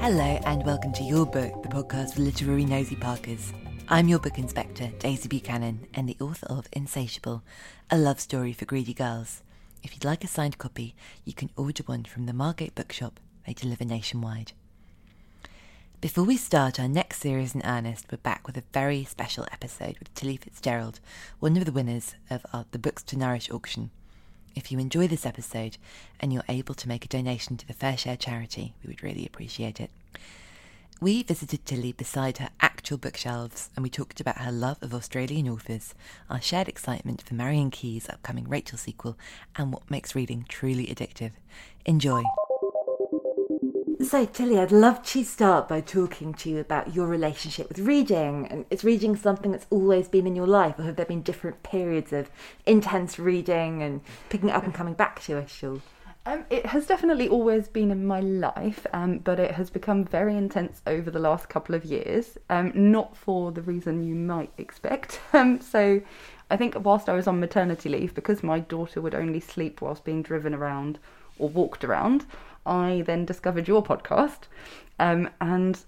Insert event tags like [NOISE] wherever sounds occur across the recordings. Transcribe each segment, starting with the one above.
Hello, and welcome to Your Book, the podcast for literary nosy parkers. I'm your book inspector, Daisy Buchanan, and the author of Insatiable, a love story for greedy girls. If you'd like a signed copy, you can order one from the Margate Bookshop. They deliver nationwide. Before we start our next series in earnest, we're back with a very special episode with Tilly Fitzgerald, one of the winners of our the Books to Nourish auction. If you enjoy this episode and you're able to make a donation to the FareShare charity, we would really appreciate it. We visited Tilly beside her actual bookshelves and we talked about her love of Australian authors, our shared excitement for Marian Keyes' upcoming Rachel sequel, and what makes reading truly addictive. Enjoy. So, Tilly, I'd love to start by talking to you about your relationship with reading. And is reading something that's always been in your life, or have there been different periods of intense reading and picking up and coming back to it? Sure. Um, it has definitely always been in my life, um, but it has become very intense over the last couple of years. Um, not for the reason you might expect. [LAUGHS] Um, so, I think whilst I was on maternity leave, because my daughter would only sleep whilst being driven around or walked around, I then discovered your podcast. Um, and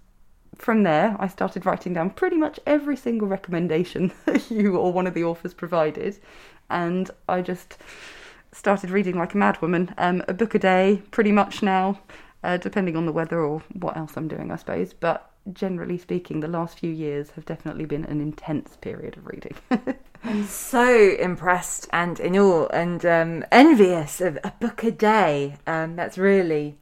from there, I started writing down pretty much every single recommendation [LAUGHS] that you or one of the authors provided. And I just started reading like a madwoman, um, a book a day, pretty much now, uh, depending on the weather or what else I'm doing, I suppose. But generally speaking, the last few years have definitely been an intense period of reading. [LAUGHS] I'm so impressed and in awe and um, envious of a book a day. Um, that's really,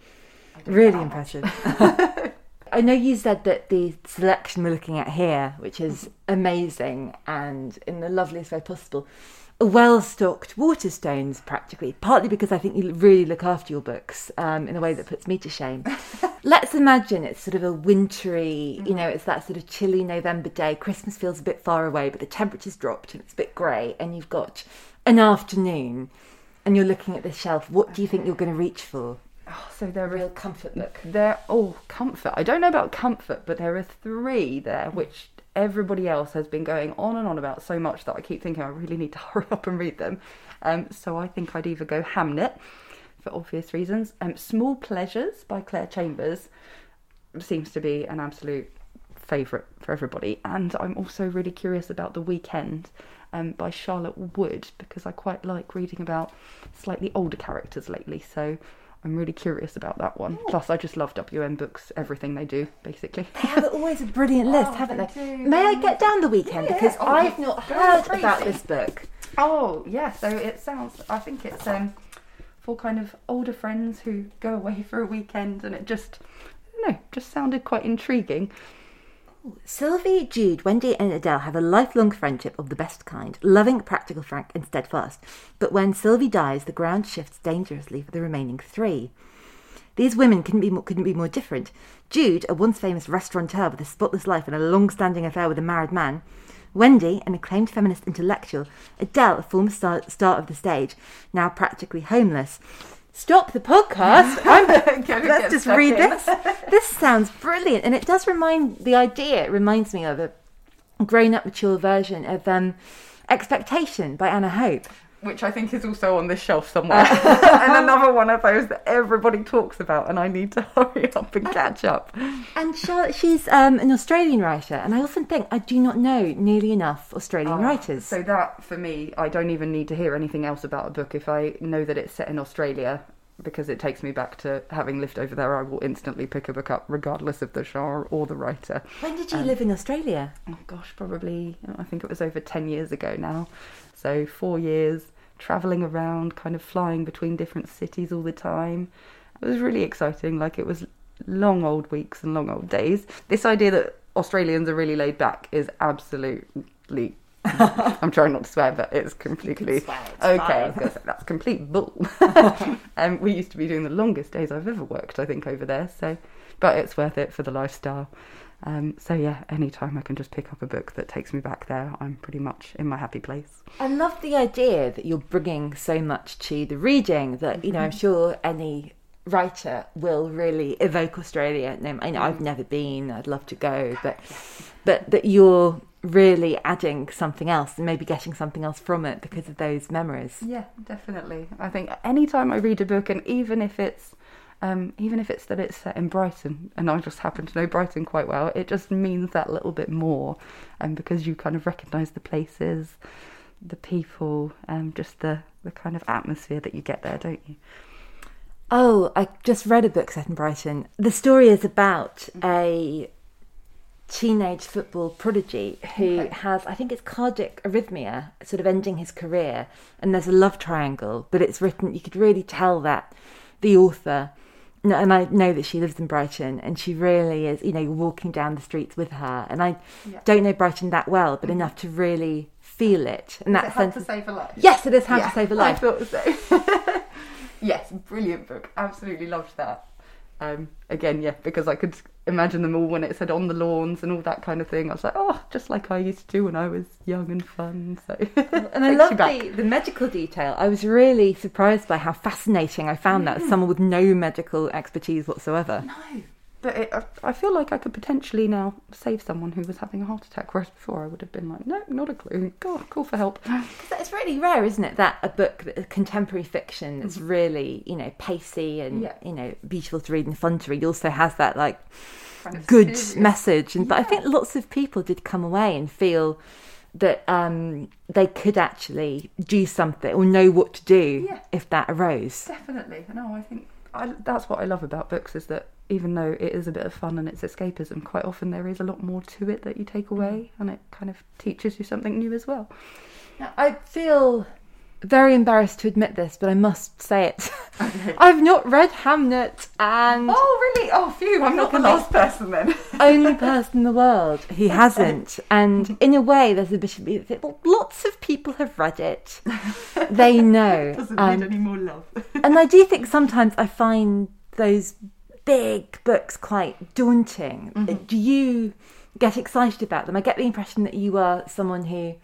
really impressive. [LAUGHS] [LAUGHS] I know you said that the selection we're looking at here, which is amazing and in the loveliest way possible, well stocked Waterstones practically, partly because I think you really look after your books um, in a way that puts me to shame. [LAUGHS] Let's imagine it's sort of a wintry, you know, it's that sort of chilly November day. Christmas feels a bit far away, but the temperature's dropped and it's a bit grey, and you've got an afternoon and you're looking at the shelf. What do you think you're going to reach for? Oh, so there are Real comfort book. There, oh, comfort. I don't know about comfort, but there are three there which everybody else has been going on and on about so much that I keep thinking I really need to [LAUGHS] hurry up and read them. Um, so I think I'd either go Hamnet for obvious reasons. Um, Small Pleasures by Clare Chambers seems to be an absolute favourite for everybody, and I'm also really curious about The Weekend. Um, by Charlotte Wood because I quite like reading about slightly older characters lately. So I'm really curious about that one. Plus, I just love WM books, everything they do, basically. They have [LAUGHS] always a brilliant list, Oh, haven't they they? May I get down the weekend Yeah, because oh, I've not heard crazy. about this book. Oh, yeah, so it sounds, I think it's um, for kind of older friends who go away for a weekend, and it just, I don't know, just sounded quite intriguing. Sylvie, Jude, Wendy, and Adele have a lifelong friendship of the best kind, loving, practical, frank, and steadfast. But when Sylvie dies, the ground shifts dangerously for the remaining three. These women couldn't be more, couldn't be more different. Jude, a once famous restaurateur with a spotless life and a long-standing affair with a married man. Wendy, an acclaimed feminist intellectual. Adele, a former star, star of the stage, now practically homeless. Stop the podcast. [LAUGHS] Let's just read in. this. This sounds brilliant, and it does remind the idea. It reminds me of a grown-up, mature version of um, Expectation by Anna Hope. Which I think is also on this shelf somewhere, [LAUGHS] and another one of those that everybody talks about, and I need to [LAUGHS] hurry up and catch up. And Charlotte, she's um, an Australian writer, and I often think I do not know nearly enough Australian writers. So that for me, I don't even need to hear anything else about a book if I know that it's set in Australia. Because it takes me back to having lived over there, I will instantly pick a book up, regardless of the genre or the writer. when did you live in Australia? oh gosh, probably I think it was over ten years ago now. So four years traveling around, kind of flying between different cities all the time. It was really exciting. Like it was long old weeks and long old days. This idea that Australians are really laid back is absolutely. [LAUGHS] I'm trying not to swear, but it's completely it's okay. fine. I was say, that's complete bull. [LAUGHS] um, we used to be doing the longest days I've ever worked, I think, over there. So, but it's worth it for the lifestyle. Um, so yeah, anytime I can just pick up a book that takes me back there, I'm pretty much in my happy place. I love the idea that you're bringing so much to the reading that, you know, I'm sure any writer will really evoke Australia. No, I know I've never been, I'd love to go, but but that you're really adding something else and maybe getting something else from it because of those memories. Yeah, definitely. I think anytime I read a book, and even if it's um, even if it's that it's set in Brighton, and I just happen to know Brighton quite well, it just means that little bit more, and because you kind of recognise the places, the people, um, just the the kind of atmosphere that you get there, don't you? Oh, I just read a book set in Brighton. The story is about a teenage football prodigy who has, I think it's cardiac arrhythmia, sort of ending his career. And there's a love triangle, but it's written, you could really tell that the author, and I know that she lives in Brighton and she really is, you know, you're walking down the streets with her. And I don't know Brighton that well, but enough to really feel it. And that sense of- save a life. Yes, it is How to Save a Life. I thought so. [LAUGHS] yes, brilliant book. Absolutely loved that. Um, again, yeah, because I could imagine them all when it said on the lawns and all that kind of thing. I was like, oh, just like I used to do when I was young and fun. [LAUGHS] So, And I love the, the medical detail. I was really surprised by how fascinating I found that mm. someone with no medical expertise whatsoever. No, but it, I, I feel like I could potentially now save someone who was having a heart attack, whereas before I would have been like, no, not a clue. Go call for help. [LAUGHS] It's really rare, isn't it, that a book, that a contemporary fiction that's really, you know, pacey and, Yeah. you know, beautiful to read and fun to read also has that, like, good message. And But I think lots of people did come away and feel that um, they could actually do something or know what to do Yeah. if that arose. Definitely. No, I think I, that's what I love about books is that even though it is a bit of fun and it's escapism, quite often there is a lot more to it that you take away, and it kind of teaches you something new as well. I feel very embarrassed to admit this, but I must say it. [LAUGHS] [LAUGHS] I've not read Hamnet, and Oh, really? Oh, phew! I'm not the last person then. [LAUGHS] only person in the world who hasn't. And in a way, there's a bit of me that think, well, lots of people have read it. They know. Doesn't Um, need any more love. and I do think sometimes I find those big books quite daunting. Mm-hmm. Do you get excited about them? I get the impression that you are someone who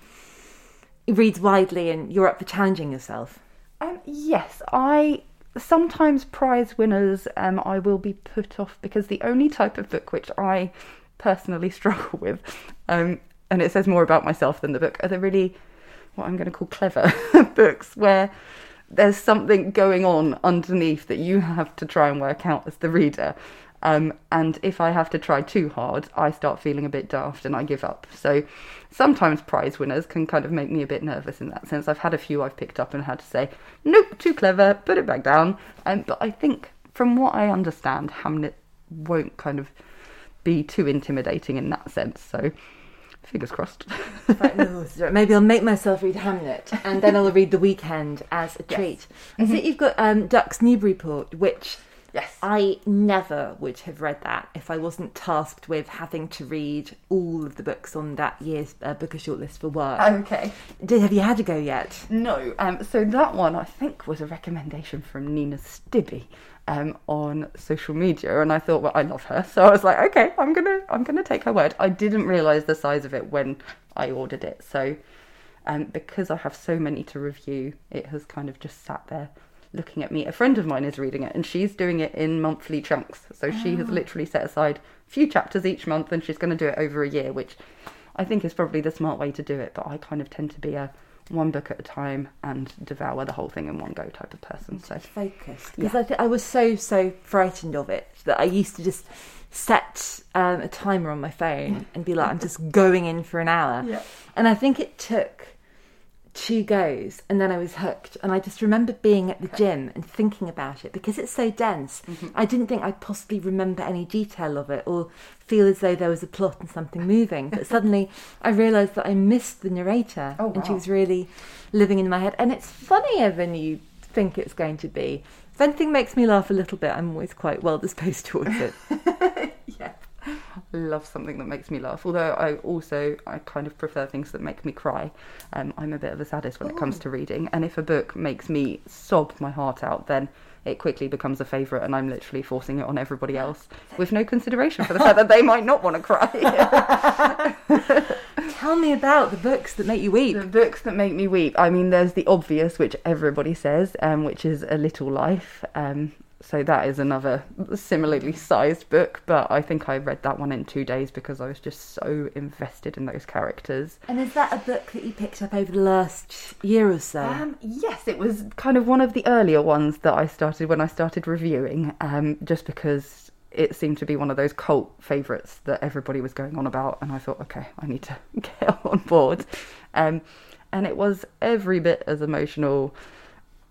reads widely and you're up for challenging yourself. Um, yes, I sometimes prize winners um, I will be put off because the only type of book which I personally [LAUGHS] struggle with, um, and it says more about myself than the book, are the really what I'm going to call clever [LAUGHS] books where there's something going on underneath that you have to try and work out as the reader. Um, and if I have to try too hard, I start feeling a bit daft and I give up. So sometimes prize winners can kind of make me a bit nervous in that sense. I've had a few I've picked up and had to say, nope, too clever, put it back down. Um, but I think from what I understand, Hamnet won't kind of be too intimidating in that sense. So fingers crossed. Maybe I'll make myself read Hamnet and then I'll read The Weekend as a treat. I see you've got um, Ducks Newburyport, which yes. I never would have read that if I wasn't tasked with having to read all of the books on that year's uh, Booker shortlist for work. Okay. Did, have you had a go yet? No. Um, so that one I think was a recommendation from Nina Stibbe um, on social media, and I thought, well, I love her, [LAUGHS] so I was like, okay, I'm gonna, I'm gonna take her word. I didn't realise the size of it when I ordered it, so um, because I have so many to review, it has kind of just sat there looking at me. A friend of mine is reading it, and she's doing it in monthly chunks. So she has literally set aside a few chapters each month, and she's going to do it over a year, which I think is probably the smart way to do it. But I kind of tend to be a one book at a time and devour the whole thing in one go type of person. So focused because I, th- I was so so frightened of it that I used to just set um, a timer on my phone and be like, I'm just going in for an hour. Yeah. And I think it took two goes and then I was hooked. And I just remember being at the gym and thinking about it because it's so dense. Mm-hmm. I didn't think I'd possibly remember any detail of it or feel as though there was a plot and something moving. But suddenly [LAUGHS] I realised that I missed the narrator Oh, and she was really living in my head. And it's funnier than you think it's going to be. If anything makes me laugh a little bit, I'm always quite well disposed towards it. [LAUGHS] love something that makes me laugh. Although I also I kind of prefer things that make me cry. Um, I'm a bit of a sadist when it comes to reading, and if a book makes me sob my heart out, then it quickly becomes a favourite, and I'm literally forcing it on everybody else with no consideration for the fact that they might not want to cry. [LAUGHS] Tell me about the books that make you weep. The books that make me weep. I mean, there's the obvious, which everybody says, um, which is A Little Life. Um, so that is another similarly sized book, but I think I read that one in two days because I was just so invested in those characters. And is that a book that you picked up over the last year or so? Um, yes, it was kind of one of the earlier ones that I started when I started reviewing, um, just because it seemed to be one of those cult favourites that everybody was going on about, and I thought, okay, I need to [LAUGHS] get on board. Um, and it was every bit as emotional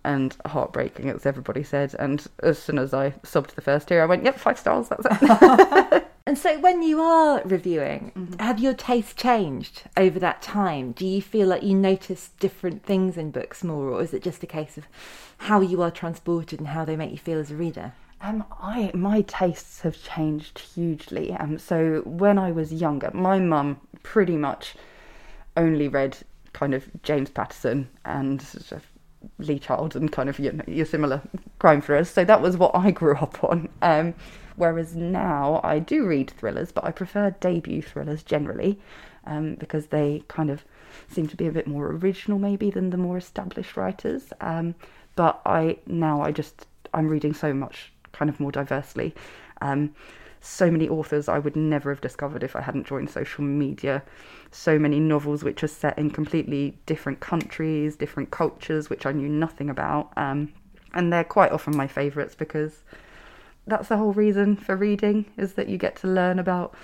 and heartbreaking as everybody said. And as soon as I subbed the first tear, I went, yep, five stars, that's it. [LAUGHS] [LAUGHS] and so when you are reviewing, have your taste changed over that time? Do you feel like you notice different things in books more, or is it just a case of how you are transported and how they make you feel as a reader? Um, I my tastes have changed hugely. Um, so when I was younger, my mum pretty much only read kind of James Patterson and sort of Lee Child and kind of you know, your similar crime thrillers. So that was what I grew up on. Um, whereas now I do read thrillers, but I prefer debut thrillers generally um, because they kind of seem to be a bit more original maybe than the more established writers. Um, but I now I just I'm reading so much kind of more diversely. Um, so many authors I would never have discovered if I hadn't joined social media. So many novels which are set in completely different countries, different cultures, which I knew nothing about. Um, and they're quite often my favourites because that's the whole reason for reading is that you get to learn about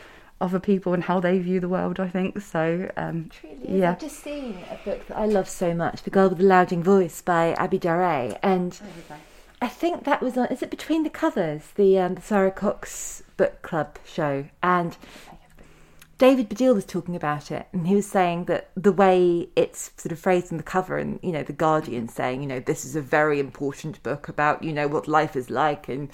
other people and how they view the world. I think so. Um, yeah. I've just seen a book that I love so much, The Girl with the Louding Voice by Abi Daré, and I think that was on. Is it Between the Covers, the um, Sara Cox book club show, and David Baddiel was talking about it, and he was saying that the way it's sort of phrased in the cover, and you know, the Guardian saying, you know, this is a very important book about you know what life is like and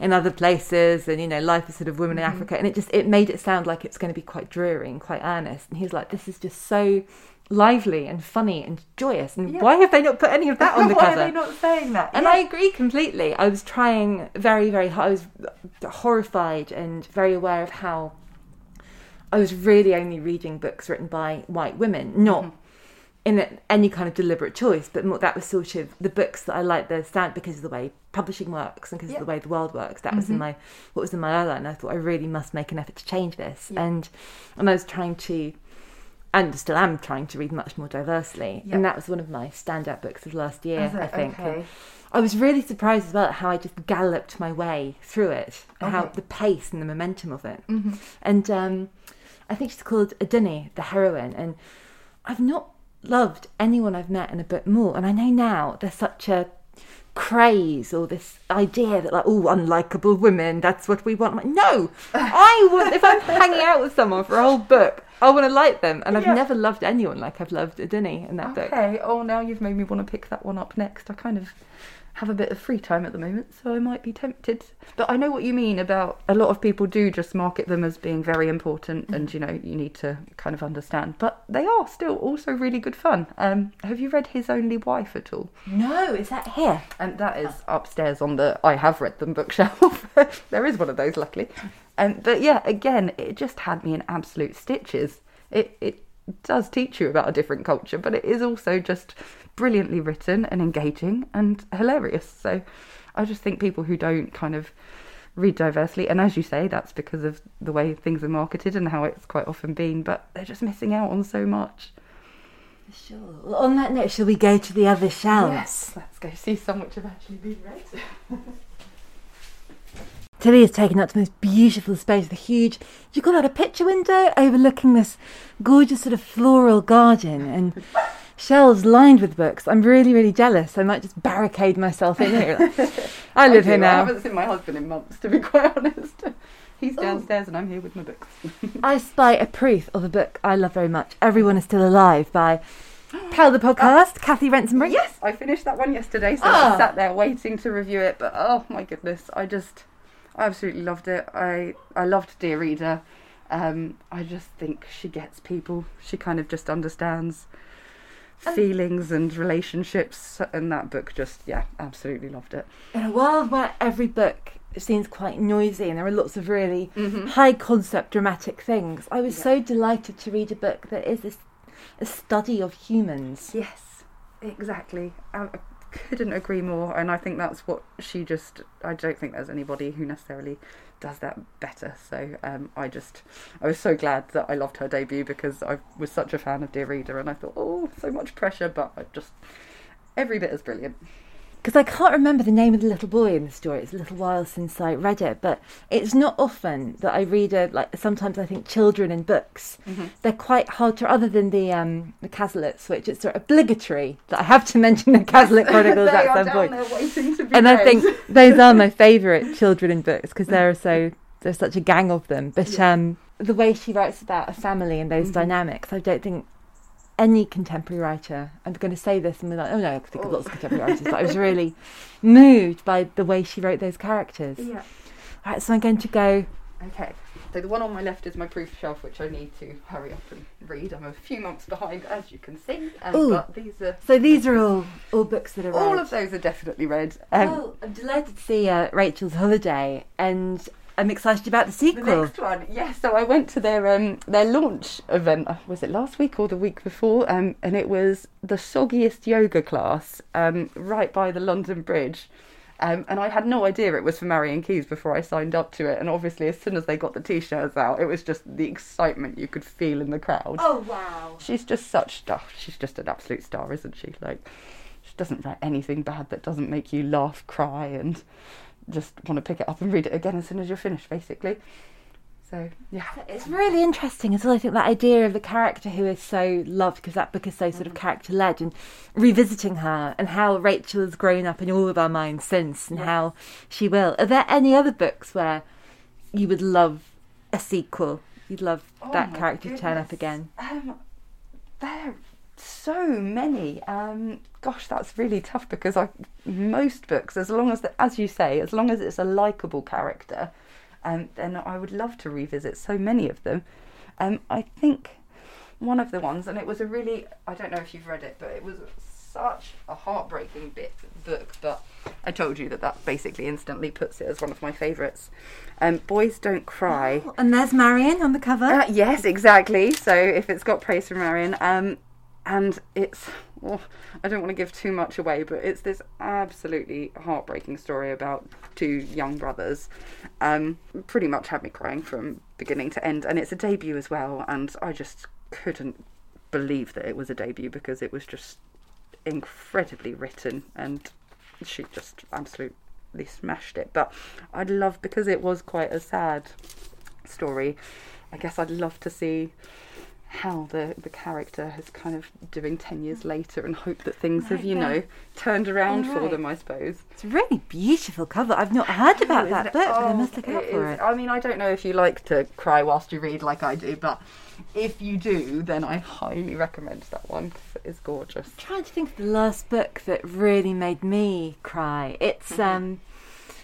in other places, and you know, life is sort of women in mm-hmm. Africa, and it just it made it sound like it's going to be quite dreary and quite earnest, and he was like, this is just so lively and funny and joyous, and why have they not put any of that [LAUGHS] on the Why cover? Why are they not saying that? And Yeah. I agree completely. I was trying very, very hard. I was horrified and very aware of how I was really only reading books written by white women, not mm-hmm. in any kind of deliberate choice, but more, that was sort of the books that I liked the stand because of the way publishing works and because of the way the world works. That was in mm-hmm. my what was in my eye and I thought I really must make an effort to change this, and and I was trying to. And still am trying to read much more diversely, and that was one of my standout books of last year. I think. Okay. I was really surprised as well at how I just galloped my way through it, and how the pace and the momentum of it. Mm-hmm. And um, I think she's called Adunni, the heroine, and I've not loved anyone I've met in a book more. And I know now there's such a craze or this idea that like oh unlikable women that's what we want no i want if i'm hanging out with someone for a whole book i want to like them and i've Yeah. never loved anyone like i've loved Adunni in that book Okay. Oh, now you've made me want to pick that one up next. I kind of have a bit of free time at the moment, so I might be tempted. But I know what you mean about a lot of people do just market them as being very important, and you know you need to kind of understand. But they are still also really good fun. Um, have you read His Only Wife at all? no is that here And that is upstairs on the I have read them bookshelf. [LAUGHS] there is one of those, luckily. Um, but yeah, again, it just had me in absolute stitches. It it does teach you about a different culture, but it is also just brilliantly written and engaging and hilarious. So I just think people who don't kind of read diversely, and as you say, that's because of the way things are marketed and how it's quite often been, but they're just missing out on so much. Sure. Well, on that note, shall we go to the other shelves? Yes, let's go see some which have actually been read. [LAUGHS] Tilly has taken up the most beautiful space, the huge. You've got out a picture window overlooking this gorgeous sort of floral garden and shelves lined with books. I'm really, really jealous. I might just barricade myself in here. [LAUGHS] I live do, here now. I haven't seen my husband in months, to be quite honest. [LAUGHS] He's downstairs and I'm here with my books. I spy a proof of a book I love very much. Everyone is still alive by [GASPS] Pal the podcast, Cathy Rentzenbrink. yes, I finished that one yesterday, so Ah. I sat there waiting to review it. But oh my goodness, I just, I absolutely loved it. I, I loved Dear Reader. Um, I just think she gets people. She kind of just understands feelings and relationships, and that book just, yeah, absolutely loved it. In a world where every book seems quite noisy and there are lots of really mm-hmm. high concept dramatic things, I was so delighted to read a book that is this, a study of humans. Yes, exactly. I I couldn't agree more, and I think that's what she just. I don't think there's anybody who necessarily does that better. So um, I just, I was so glad that I loved her debut because I was such a fan of Dear Reader, and I thought, oh, so much pressure, but I just every bit is brilliant. Because I can't remember the name of the little boy in the story. It's a little while since I read it, but it's not often that I read a like. Sometimes I think children in books they're quite hard to. Other than the um the Cazalets, which it's sort of obligatory that I have to mention the Cazalet [LAUGHS] Chronicles at some point. there waiting to be and I think [LAUGHS] those are my favourite children in books because there are [LAUGHS] so there's such a gang of them. But um, the way she writes about a family and those dynamics, I don't think any contemporary writer. I'm going to say this and be like, oh no, I think of lots of contemporary writers, but I was really [LAUGHS] moved by the way she wrote those characters. yeah. All right, so I'm going to go. Okay. So the one on my left is my proof shelf, which I need to hurry up and read. I'm a few months behind, as you can see. Um, Ooh. but these are So these are all all books that are all read. of those are definitely read. Um, oh, I'm delighted to see uh, Rachel's Holiday, and I'm excited about the sequel. The next one, yes. So I went to their um their launch event. uh, Was it last week or the week before? Um, and it was the soggiest yoga class um right by the London Bridge. Um, and I had no idea it was for Marian Keyes before I signed up to it. And obviously, as soon as they got the t-shirts out, it was just the excitement you could feel in the crowd. Oh wow! She's just such stuff. She's just an absolute star, isn't she? Like, she doesn't write anything bad that doesn't make you laugh, cry, and just want to pick it up and read it again as soon as you're finished, basically. So, yeah. It's really interesting as well. I think that idea of the character who is so loved because that book is so sort of character led and revisiting her and how Rachel has grown up in all of our minds since and how she will. Are there any other books where you would love a sequel? You'd love that Oh my character to turn up again. Um, there so many. Um, gosh, that's really tough because I most books, as long as the, as you say, as long as it's a likable character, um, then I would love to revisit so many of them. Um, I think one of the ones, and it was a really I don't know if you've read it, but it was such a heartbreaking bit book. But I told you that that basically instantly puts it as one of my favourites. Um, Boys Don't Cry. And there's Marian on the cover. Uh, yes, exactly. So if it's got praise from Marian, um, and it's, well, I don't want to give too much away, but it's this absolutely heartbreaking story about two young brothers. Um, pretty much had me crying from beginning to end, and it's a debut as well. And I just couldn't believe that it was a debut because it was just incredibly written, and she just absolutely smashed it. But I'd love because it was quite a sad story. I guess I'd love to see how the the character is kind of doing ten years later, and hope that things have you know turned around for them. I suppose. It's a really beautiful cover. I've not heard about that it? book, but I Oh, must look out for is- it. I mean, I don't know if you like to cry whilst you read like I do, but if you do, then I highly recommend that one because it is gorgeous. trying to think of the last book that really made me cry. It's um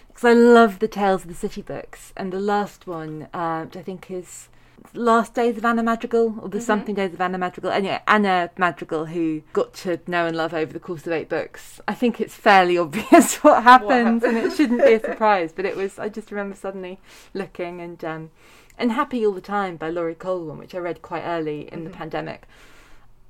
because I love the Tales of the City books, and the last one, uh, I think is Last Days of Anna Madrigal, or the Something Days of Anna Madrigal. Anyway, Anna Madrigal, who got to know and love over the course of eight books. I think it's fairly [LAUGHS] obvious what happens, and it shouldn't be a [LAUGHS] surprise. But it was. I just remember suddenly looking and um, and Happy All the Time by Laurie Colwin, which I read quite early in the pandemic.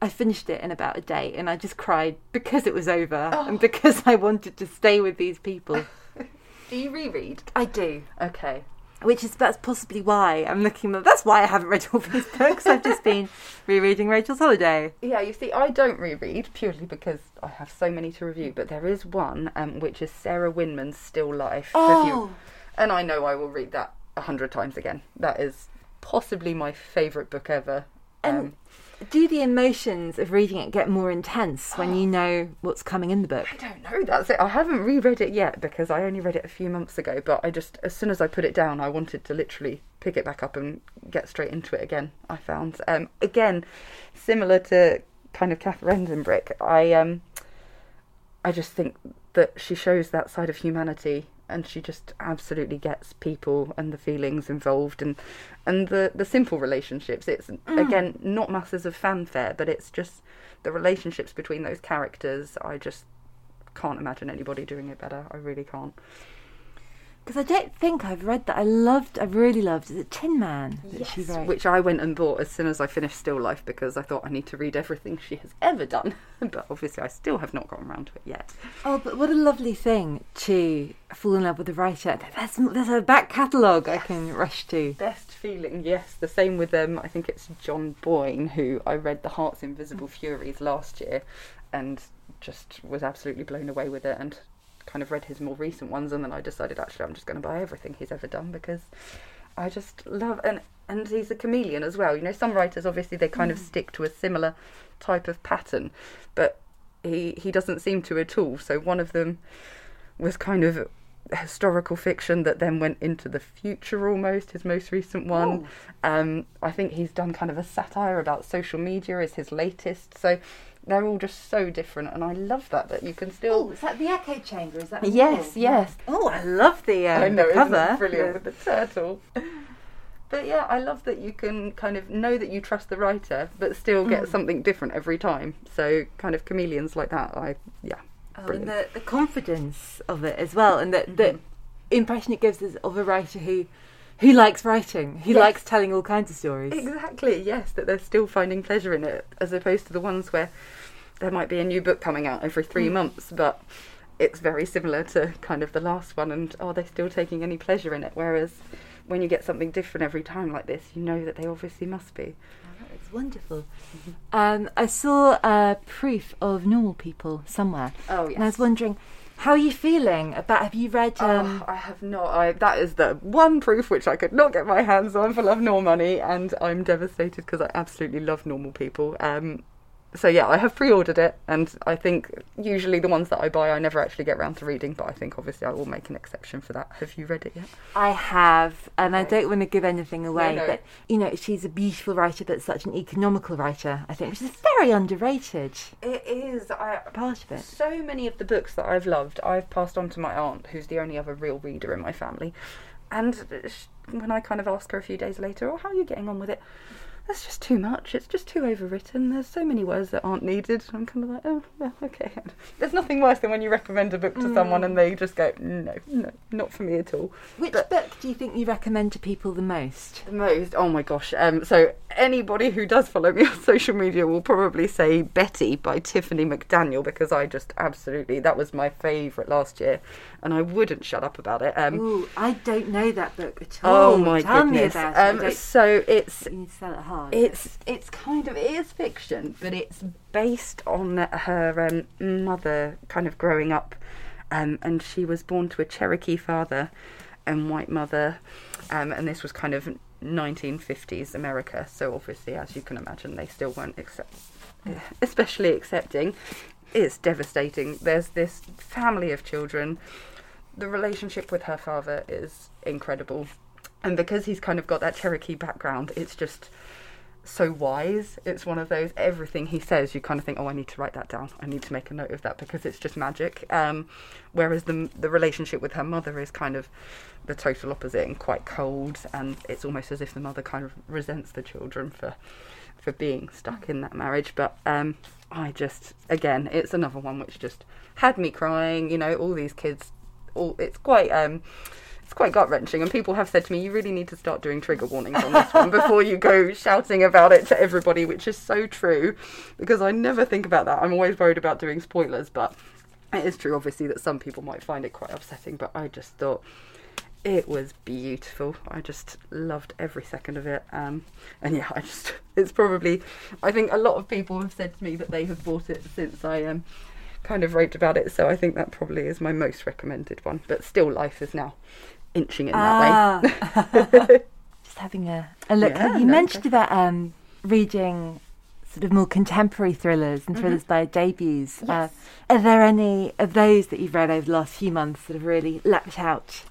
I finished it in about a day and I just cried because it was over and because I wanted to stay with these people. [LAUGHS] Do you reread? I do. Okay. Which is that's possibly why I'm looking. at That's why I haven't read all these [LAUGHS] books. I've just been rereading Rachel's Holiday. Yeah, you see, I don't reread purely because I have so many to review, but there is one um, which is Sarah Winman's Still Life. Oh. review. And I know I will read that a hundred times again. That is possibly my favourite book ever. Um, And do the emotions of reading it get more intense when you [GASPS] know what's coming in the book? I don't know. That's it. I haven't reread it yet because I only read it a few months ago. But I just, as soon as I put it down, I wanted to literally pick it back up and get straight into it again. I found, um, again, similar to kind of Catherine Rentzenbrink. I, um, I just think that she shows that side of humanity, and she just absolutely gets people and the feelings involved, and and the the simple relationships. It's mm. again not masses of fanfare, but it's just the relationships between those characters. I just can't imagine anybody doing it better. I really can't. Because I don't think I've read that. I loved, I really loved. Is it Tin Man that she wrote? Which I went and bought as soon as I finished Still Life because I thought I need to read everything she has ever done. [LAUGHS] but obviously, I still have not gotten around to it yet. Oh, but what a lovely thing to fall in love with a writer. There's, there's a back catalogue I can rush to. Best feeling, yes. The same with um, I think it's John Boyne who I read The Heart's Invisible Furies last year, and just was absolutely blown away with it. And kind of read his more recent ones, and then I decided actually I'm just going to buy everything he's ever done because I just love and and he's a chameleon as well. You know, some writers obviously they kind of stick to a similar type of pattern, but he he doesn't seem to at all. So one of them was kind of historical fiction that then went into the future almost his most recent one um i think he's done kind of a satire about social media is his latest so they're all just so different and i love that that you can still Oh, is that the Echo Chamber? Is that Yes, wall? yes. Oh, I love the um, I know, isn't cover. brilliant with the turtle? But yeah, I love that you can kind of know that you trust the writer, but still get something different every time. So kind of chameleons like that, I yeah, Oh, and the, the confidence of it as well, and the, the impression it gives us of a writer who who likes writing, who Yes. likes telling all kinds of stories. Exactly, yes, that they're still finding pleasure in it, as opposed to the ones where there might be a new book coming out every three months, but it's very similar to kind of the last one, and are they still taking any pleasure in it? Whereas when you get something different every time like this, you know that they obviously must be. It's wonderful. Um, I saw a proof of normal people somewhere. Oh, And I was wondering, how are you feeling about? Have you read? Um, oh, I have not. I, that is the one proof which I could not get my hands on for Love Nor Money, and I'm devastated because I absolutely love normal people. Um, so yeah, I have pre-ordered it, and I think usually the ones that I buy I never actually get round to reading, but I think obviously I will make an exception for that. Have you read it yet? I have, and I don't want to give anything away, no. but you know, she's a beautiful writer, but such an economical writer. I think, which is very underrated It is. I, part of it. so many of the books that I've loved, I've passed on to my aunt, who's the only other real reader in my family. And uh, sh- when I kind of ask her a few days later, "Oh, how are you getting on with it?" That's just too much. It's just too overwritten. There's so many words that aren't needed. I'm kind of like, oh, yeah, okay. [LAUGHS] There's nothing worse than when you recommend a book to someone and they just go, no, no, not for me at all. Which But- book do you think you recommend to people the most? The most, oh my gosh. Um, so anybody who does follow me [LAUGHS] on social media will probably say Betty by Tiffany McDaniel because I just absolutely that was my favourite last year, and I wouldn't shut up about it. Um, Ooh, I don't know that book at all. oh my Tell goodness. me about it. Um, so it's you sell it hard. it's it's kind of it is fiction, but it's based on her um, mother kind of growing up, um, and she was born to a Cherokee father and white mother, um, and this was kind of 1950s America. So obviously, as you can imagine, they still weren't accept, especially accepting. It's devastating. There's this family of children. The relationship with her father is incredible, and because he's kind of got that Cherokee background, it's just so wise. It's one of those everything he says, you kind of think, oh, I need to write that down. I need to make a note of that because it's just magic. Um, whereas the the relationship with her mother is kind of the total opposite and quite cold, and it's almost as if the mother kind of resents the children for for being stuck in that marriage. But um, I just, again, it's another one which just had me crying. You know, all these kids, all it's quite. Um, it's quite gut wrenching, and people have said to me, "You really need to start doing trigger warnings on this one before you go [LAUGHS] shouting about it to everybody," which is so true, because I never think about that. I'm always worried about doing spoilers, but it is true, obviously, that some people might find it quite upsetting. But I just thought it was beautiful. I just loved every second of it. Um, and yeah, I just, [LAUGHS] it's probably, I think a lot of people have said to me that they have bought it since I um, kind of wrote about it. So I think that probably is my most recommended one. But still, life is now inching in that way. Ah. [LAUGHS] Just having a, a look. Yeah, you no, mentioned about um, reading sort of more contemporary thrillers and thrillers by debuts. Uh, are there any of those that you've read over the last few months that have really leapt out?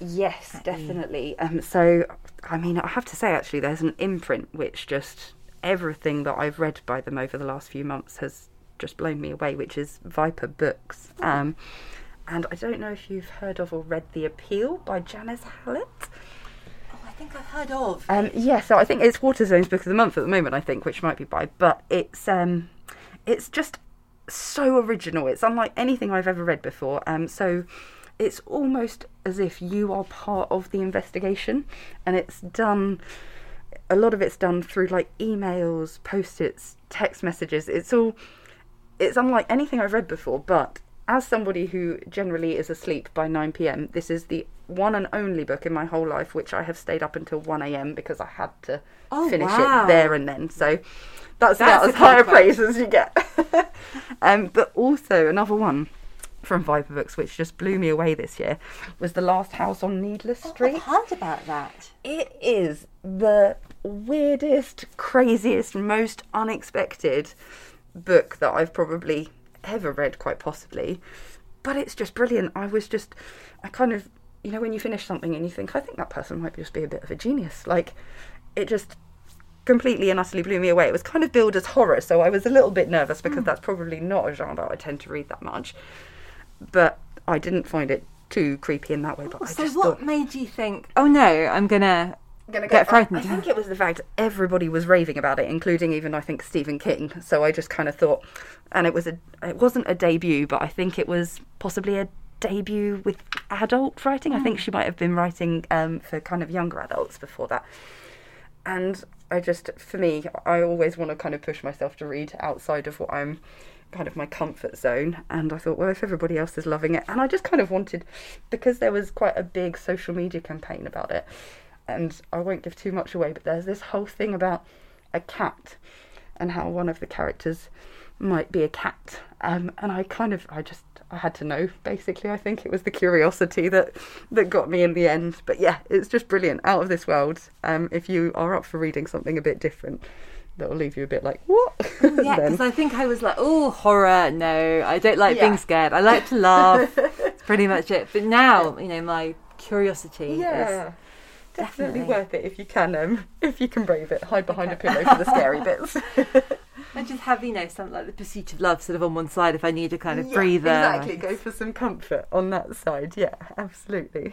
Yes, definitely. Um, so, I mean, I have to say, actually, there's an imprint which just everything that I've read by them over the last few months has just blown me away, which is Viper Books. Um, and I don't know if you've heard of or read The Appeal by Janice Hallett. Oh, I think I've heard of. Um, yeah, so I think it's Waterstones' book of the month at the moment. I think, which might be by, but it's um, it's just so original. It's unlike anything I've ever read before. Um, so it's almost as if you are part of the investigation, and it's done. A lot of it's done through like emails, post-its, text messages. It's all. It's unlike anything I've read before, but as somebody who generally is asleep by 9 pm, this is the one and only book in my whole life which I have stayed up until 1 am because I had to Oh, finish wow. it there and then. So that's, That's about as high a praise as you get. [LAUGHS] um, but also another one from Viper Books which just blew me away this year was The Last House on Needless Street. I've heard about that. It is the weirdest, craziest, most unexpected book that I've probably ever read, quite possibly. But it's just brilliant. I was just, I kind of, you know, when you finish something and you think, I think that person might just be a bit of a genius. Like, it just completely and utterly blew me away. It was kind of billed as horror, so I was a little bit nervous because hmm. that's probably not a genre I tend to read that much. But I didn't find it too creepy in that way. Oh, but I So, what thought, made you think, oh no, I'm gonna gonna get frightened? I, I think it was the fact everybody was raving about it, including even I think Stephen King. So I just kind of thought, and it was a, it wasn't a debut, but I think it was possibly a debut with adult writing. I think she might have been writing um, for kind of younger adults before that. And I just, for me, I always want to kind of push myself to read outside of what I'm kind of my comfort zone. And I thought, well, if everybody else is loving it, and I just kind of wanted, because there was quite a big social media campaign about it, and I won't give too much away, but there's this whole thing about a cat and how one of the characters might be a cat. Um, and I kind of, I just, I had to know. Basically, I think it was the curiosity that that got me in the end. But yeah, it's just brilliant, out of this world. Um, if you are up for reading something a bit different, that will leave you a bit like what? [LAUGHS] Yeah, because I think I was like, oh, horror, no, I don't like Yeah. being scared. I like to laugh. [LAUGHS] It's pretty much it. But now, you know, my curiosity yeah. is Definitely, Definitely. worth it if you can. Um, [LAUGHS] if you can brave it, hide behind a pillow for the scary bits. [LAUGHS] [LAUGHS] and just have, you know, something like the pursuit of love sort of on one side if I need a kind of Yeah, breather. Exactly. Go for some comfort on that side. Yeah, absolutely.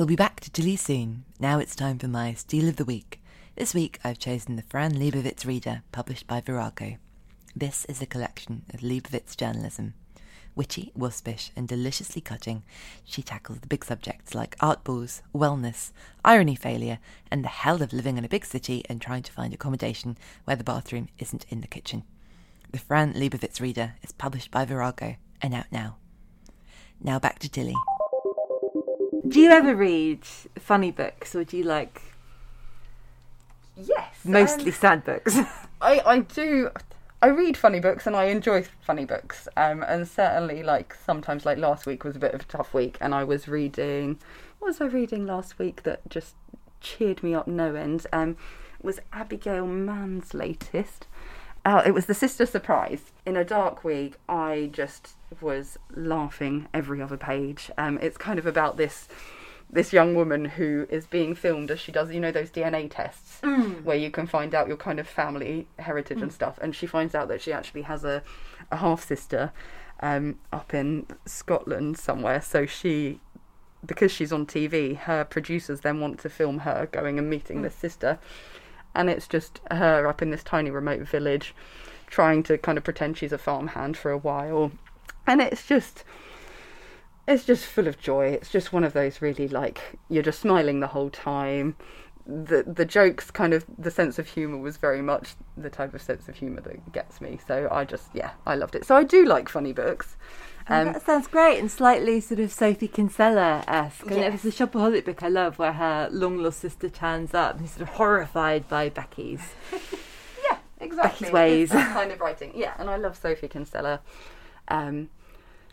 We'll be back to Tilly soon. Now it's time for my Steal of the Week. This week I've chosen the Fran Lebowitz Reader, published by Virago. This is a collection of Lebowitz journalism. Witty, waspish, and deliciously cutting, she tackles the big subjects like art balls, wellness, irony failure, and the hell of living in a big city and trying to find accommodation where the bathroom isn't in the kitchen. The Fran Lebowitz Reader is published by Virago and out now. Now back to Tilly. Do you ever read funny books, or do you like Yes. mostly um, sad books? [LAUGHS] I, I do. I read funny books and I enjoy funny books. Um, and certainly, like sometimes, like last week was a bit of a tough week, and I was reading. What was I reading last week that just cheered me up no end? Um, was Abigail Mann's latest. Uh, it was the Sister Surprise. In a dark week, I just was laughing every other page. Um, it's kind of about this this young woman who is being filmed as she does, you know, those DNA tests where you can find out your kind of family heritage and stuff. And she finds out that she actually has a, a half sister um, up in Scotland somewhere. So she, because she's on TV, her producers then want to film her going and meeting this sister. And it's just her up in this tiny remote village trying to kind of pretend she's a farmhand for a while. And it's just it's just full of joy. It's just one of those really like you're just smiling the whole time. The the jokes kind of the sense of humour was very much the type of sense of humour that gets me. So I just yeah, I loved it. So I do like funny books. Um, that sounds great and slightly sort of Sophie Kinsella esque. And Yes. there's a shopaholic book I love where her long lost sister turns up and he's sort of horrified by Becky's. [LAUGHS] yeah, exactly. Becky's ways. Kind of writing. Yeah, and I love Sophie Kinsella. Um,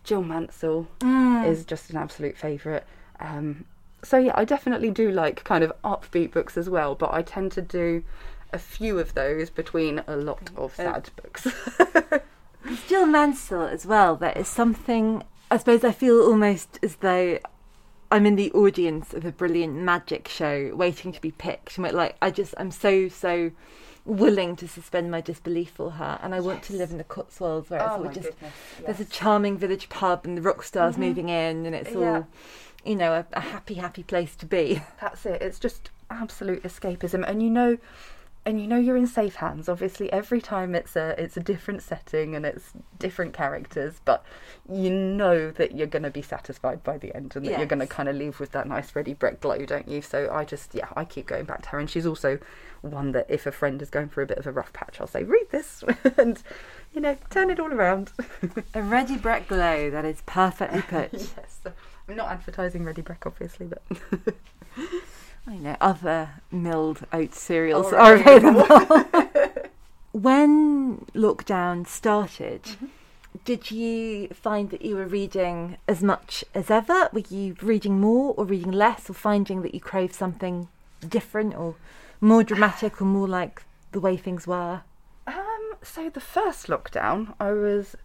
Jill Mansell Mm. is just an absolute favourite. Um, so yeah, I definitely do like kind of upbeat books as well, but I tend to do a few of those between a lot of sad books. [LAUGHS] Jill Mansell as well. There is something. I suppose I feel almost as though I'm in the audience of a brilliant magic show, waiting to be picked. And like I just, I'm so so willing to suspend my disbelief for her, and I want to live in the Cotswolds where it's Oh all just goodness, there's a charming village pub and the rock stars moving in, and it's Mm-hmm. Yeah. all you know a, a happy happy place to be. That's it. It's just absolute escapism, and you know, and you know you're in safe hands. Obviously, every time it's a it's a different setting and it's different characters, but you know that you're going to be satisfied by the end, and that you're going to kind of leave with that nice Ready Brek glow, don't you? So I just yeah, I keep going back to her, and she's also one that if a friend is going through a bit of a rough patch, I'll say read this [LAUGHS] and you know turn it all around. [LAUGHS] A Ready Brek glow that is perfectly [LAUGHS] put. yes, I'm not advertising Ready Brek, obviously, but. I know other milled oat cereals are available. [LAUGHS] [LAUGHS] when lockdown started, did you find that you were reading as much as ever? Were you reading more or reading less, or finding that you crave something different or more dramatic or more like the way things were? Um, so the first lockdown, I was,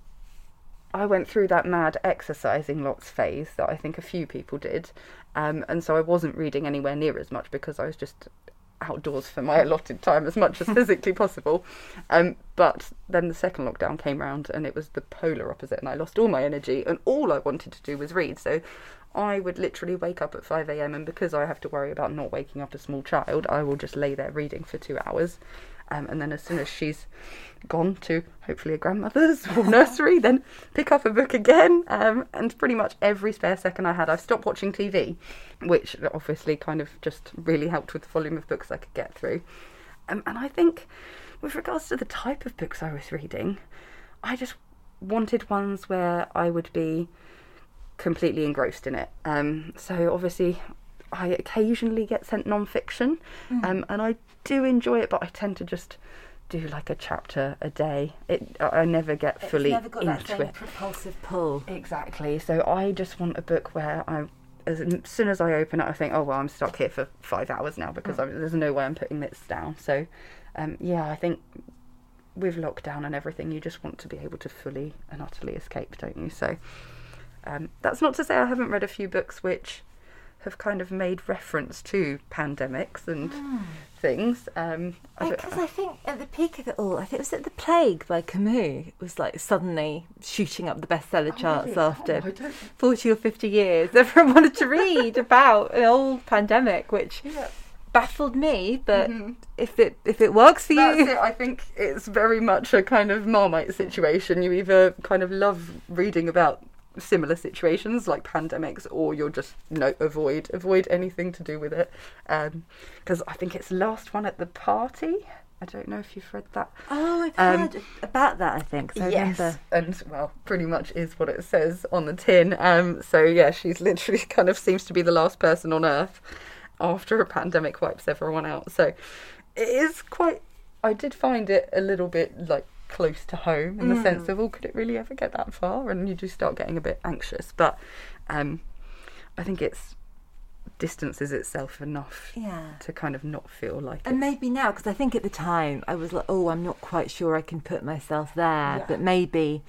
I went through that mad exercising lots phase that I think a few people did, um, and so I wasn't reading anywhere near as much because I was just outdoors for my allotted time as much as [LAUGHS] physically possible. Um, but then the second lockdown came round, and it was the polar opposite, and I lost all my energy, and all I wanted to do was read. So. I would literally wake up at 5 a.m. and because I have to worry about not waking up a small child, I will just lay there reading for two hours. Um, and then as soon as she's gone to hopefully a grandmother's [LAUGHS] or nursery, then pick up a book again. Um, and pretty much every spare second I had, I've stopped watching TV, which obviously kind of just really helped with the volume of books I could get through. Um, and I think with regards to the type of books I was reading, I just wanted ones where I would be completely engrossed in it. Um, so obviously, I occasionally get sent non-fiction, um, and I do enjoy it, but I tend to just do like a chapter a day. It I never get fully into it. propulsive pull. Exactly. So I just want a book where I, as soon as I open it, I think, oh well, I'm stuck here for five hours now because I, there's no way I'm putting this down. So, um, yeah, I think with lockdown and everything, you just want to be able to fully and utterly escape, don't you? So, um, that's not to say I haven't read a few books which have kind of made reference to pandemics and things. Um, Because I think at the peak of it all, I think it was at the Plague by Camus was like suddenly shooting up the bestseller charts really? Oh, after I forty or fifty years. [LAUGHS] Everyone wanted to read about an old pandemic, which baffled me, but if it if it works for That's you, it. I think it's very much a kind of marmite situation. You either kind of love reading about similar situations like pandemics, or you're just no avoid avoid anything to do with it. Because I think it's last one at the party. I don't know if you've read that. oh, I've Um, heard about that. I think. So yes, remember. and well, pretty much is what it says on the tin. Um, so yeah, she's literally [LAUGHS] kind of seems to be the last person on Earth after a pandemic wipes everyone out. So it is quite. I did find it a little bit like close to home in the sense of, oh, could it really ever get that far? And you do start getting a bit anxious. But um, I think it's distances itself enough Yeah. to kind of not feel like And maybe now, because I think at the time I was like, oh, I'm not quite sure I can put myself there, Yeah. but maybe,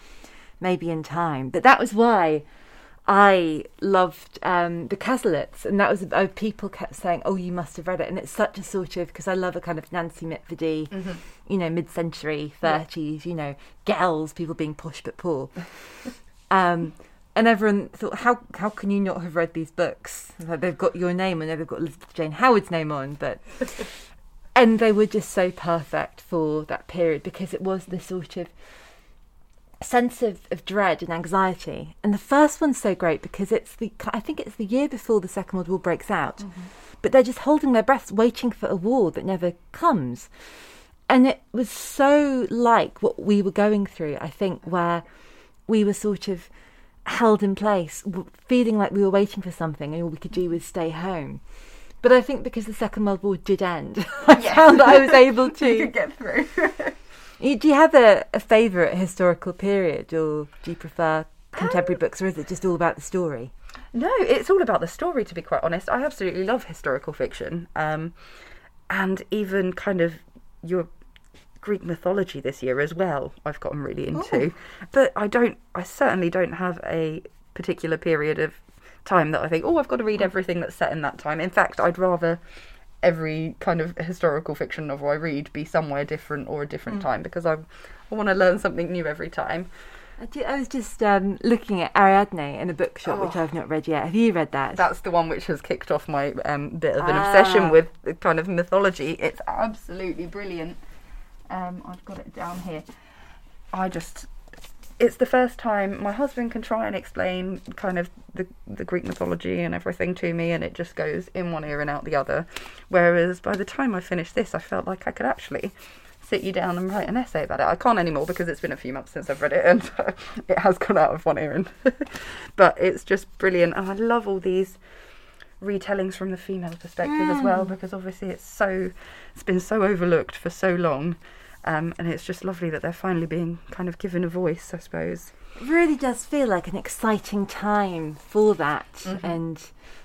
maybe in time. But that was why I loved um, the Cazalets, and that was uh, people kept saying, oh, you must have read it, and it's such a sort of because I love a kind of Nancy Mitford, you know, mid-century, thirties, you know, gals, people being posh but poor. [LAUGHS] Um, and everyone thought, how how can you not have read these books? Like they've got your name and they've got Elizabeth Jane Howard's name on, but [LAUGHS] and they were just so perfect for that period because it was the sort of sense of, of dread and anxiety. And the first one's so great because it's the I think it's the year before the Second World War breaks out, mm-hmm. but they're just holding their breaths, waiting for a war that never comes. And it was so like what we were going through, I think, where we were sort of held in place, feeling like we were waiting for something, and all we could do was stay home. But I think because the Second World War did end, [LAUGHS] I found that I was [LAUGHS] able to. get through. [LAUGHS] Do you have a, a favourite historical period, or do you prefer contemporary books, or is it just all about the story? No, it's all about the story, to be quite honest. I absolutely love historical fiction. Um, and even kind of your Greek mythology this year as well, I've gotten really into. But I don't, I certainly don't have a particular period of time that I think, oh, I've got to read everything that's set in that time. In fact, I'd rather every kind of historical fiction novel I read be somewhere different or a different time because I, I want to learn something new every time. I, ju- I was just um, looking at Ariadne in a bookshop, which I've not read yet. Have you read that? That's the one which has kicked off my um, bit of an Ah. obsession with the kind of mythology. It's absolutely brilliant. Um, I've got it down here. I just. It's the first time my husband can try and explain kind of the, the Greek mythology and everything to me, and it just goes in one ear and out the other. Whereas by the time I finished this, I felt like I could actually sit you down and write an essay about it. I can't anymore because it's been a few months since I've read it and [LAUGHS] it has gone out of one ear. And [LAUGHS] but it's just brilliant, and I love all these retellings from the female perspective as mm. well because obviously it's so it's been so overlooked for so long. Um, and it's just lovely that they're finally being kind of given a voice, I suppose. It really does feel like an exciting time for that. And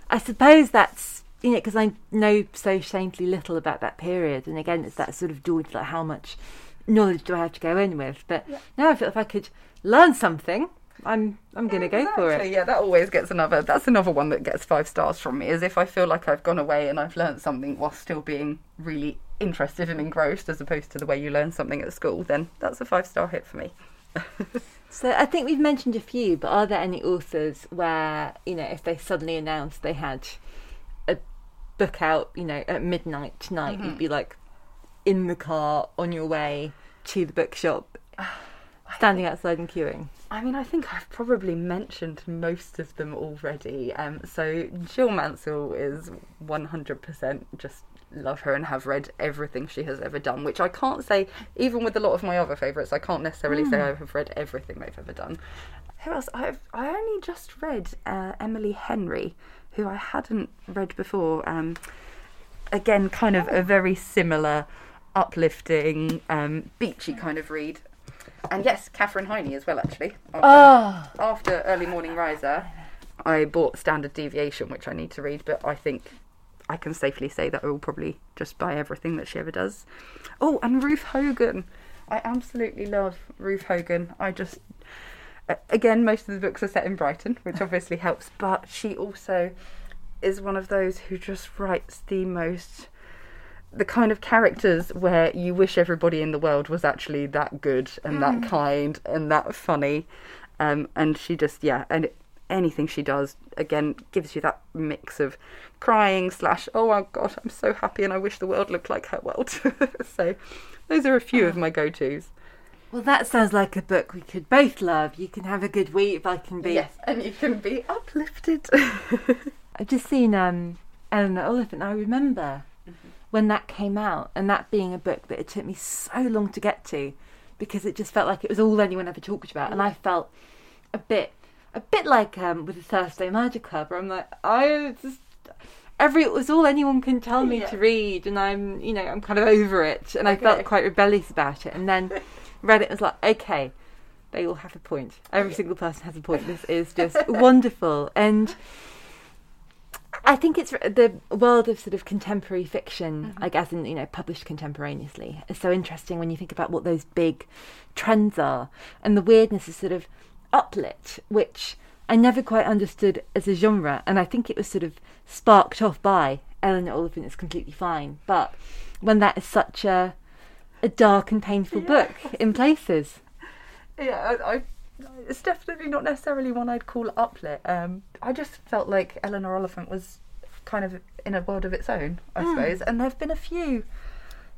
I suppose that's, you know, because I know so shamefully little about that period. And again, it's that sort of daunting, like how much knowledge do I have to go in with? But now I feel if I could learn something, I'm I'm going to go for it. Yeah, that always gets another. That's another one that gets five stars from me. Is if I feel like I've gone away and I've learned something while still being really interested and engrossed, as opposed to the way you learn something at school. Then that's a five star hit for me. [LAUGHS] So I think we've mentioned a few, but are there any authors where, you know, if they suddenly announced they had a book out, you know, at midnight tonight, you'd mm-hmm. be like in the car on your way to the bookshop, [SIGHS] standing outside and queuing? I mean, I think I've probably mentioned most of them already. Um, so Jill Mansell is 100% just love her and have read everything she has ever done, which I can't say, even with a lot of my other favourites, I can't necessarily say I have read everything they've ever done. Who else? I've I only just read uh, Emily Henry, who I hadn't read before. Um, again, kind of a very similar, uplifting, um, beachy kind of read. And yes, Katherine Heiny as well, actually. After, ah. after Early Morning Riser, I bought Standard Deviation, which I need to read, but I think I can safely say that I will probably just buy everything that she ever does. Oh, and Ruth Hogan. I absolutely love Ruth Hogan. I just. Again, most of the books are set in Brighton, which obviously helps, but she also is one of those who just writes the most the kind of characters where you wish everybody in the world was actually that good and that kind and that funny um, and she just yeah and anything she does again gives you that mix of crying slash oh my god I'm so happy and I wish the world looked like her world. [LAUGHS] so those are a few of my go tos. Well, that sounds like a book we could both love. You can have a good week I can be. Yes, and you can be uplifted. [LAUGHS] I've just seen um, Eleanor Oliphant. I remember when that came out, and that being a book that it took me so long to get to, because it just felt like it was all anyone ever talked about, and I felt a bit, a bit like um, with the Thursday Magic Club, where I'm like, I just every it was all anyone can tell me Yeah. to read, and I'm, you know, I'm kind of over it, and I felt quite rebellious about it, and then read it and was like, okay. They all have a point. Every single person has a point. This is just [LAUGHS] wonderful. And I think it's the world of sort of contemporary fiction, I guess, and you know published contemporaneously, is so interesting when you think about what those big trends are, and the weirdness is sort of uplit, which I never quite understood as a genre, and I think it was sort of sparked off by Eleanor Oliphant is completely fine, but when that is such a a dark and painful book in places. [LAUGHS] yeah, I, I, it's definitely not necessarily one I'd call uplit. Um, I just felt like Eleanor Oliphant was kind of in a world of its own, I suppose. And there've been a few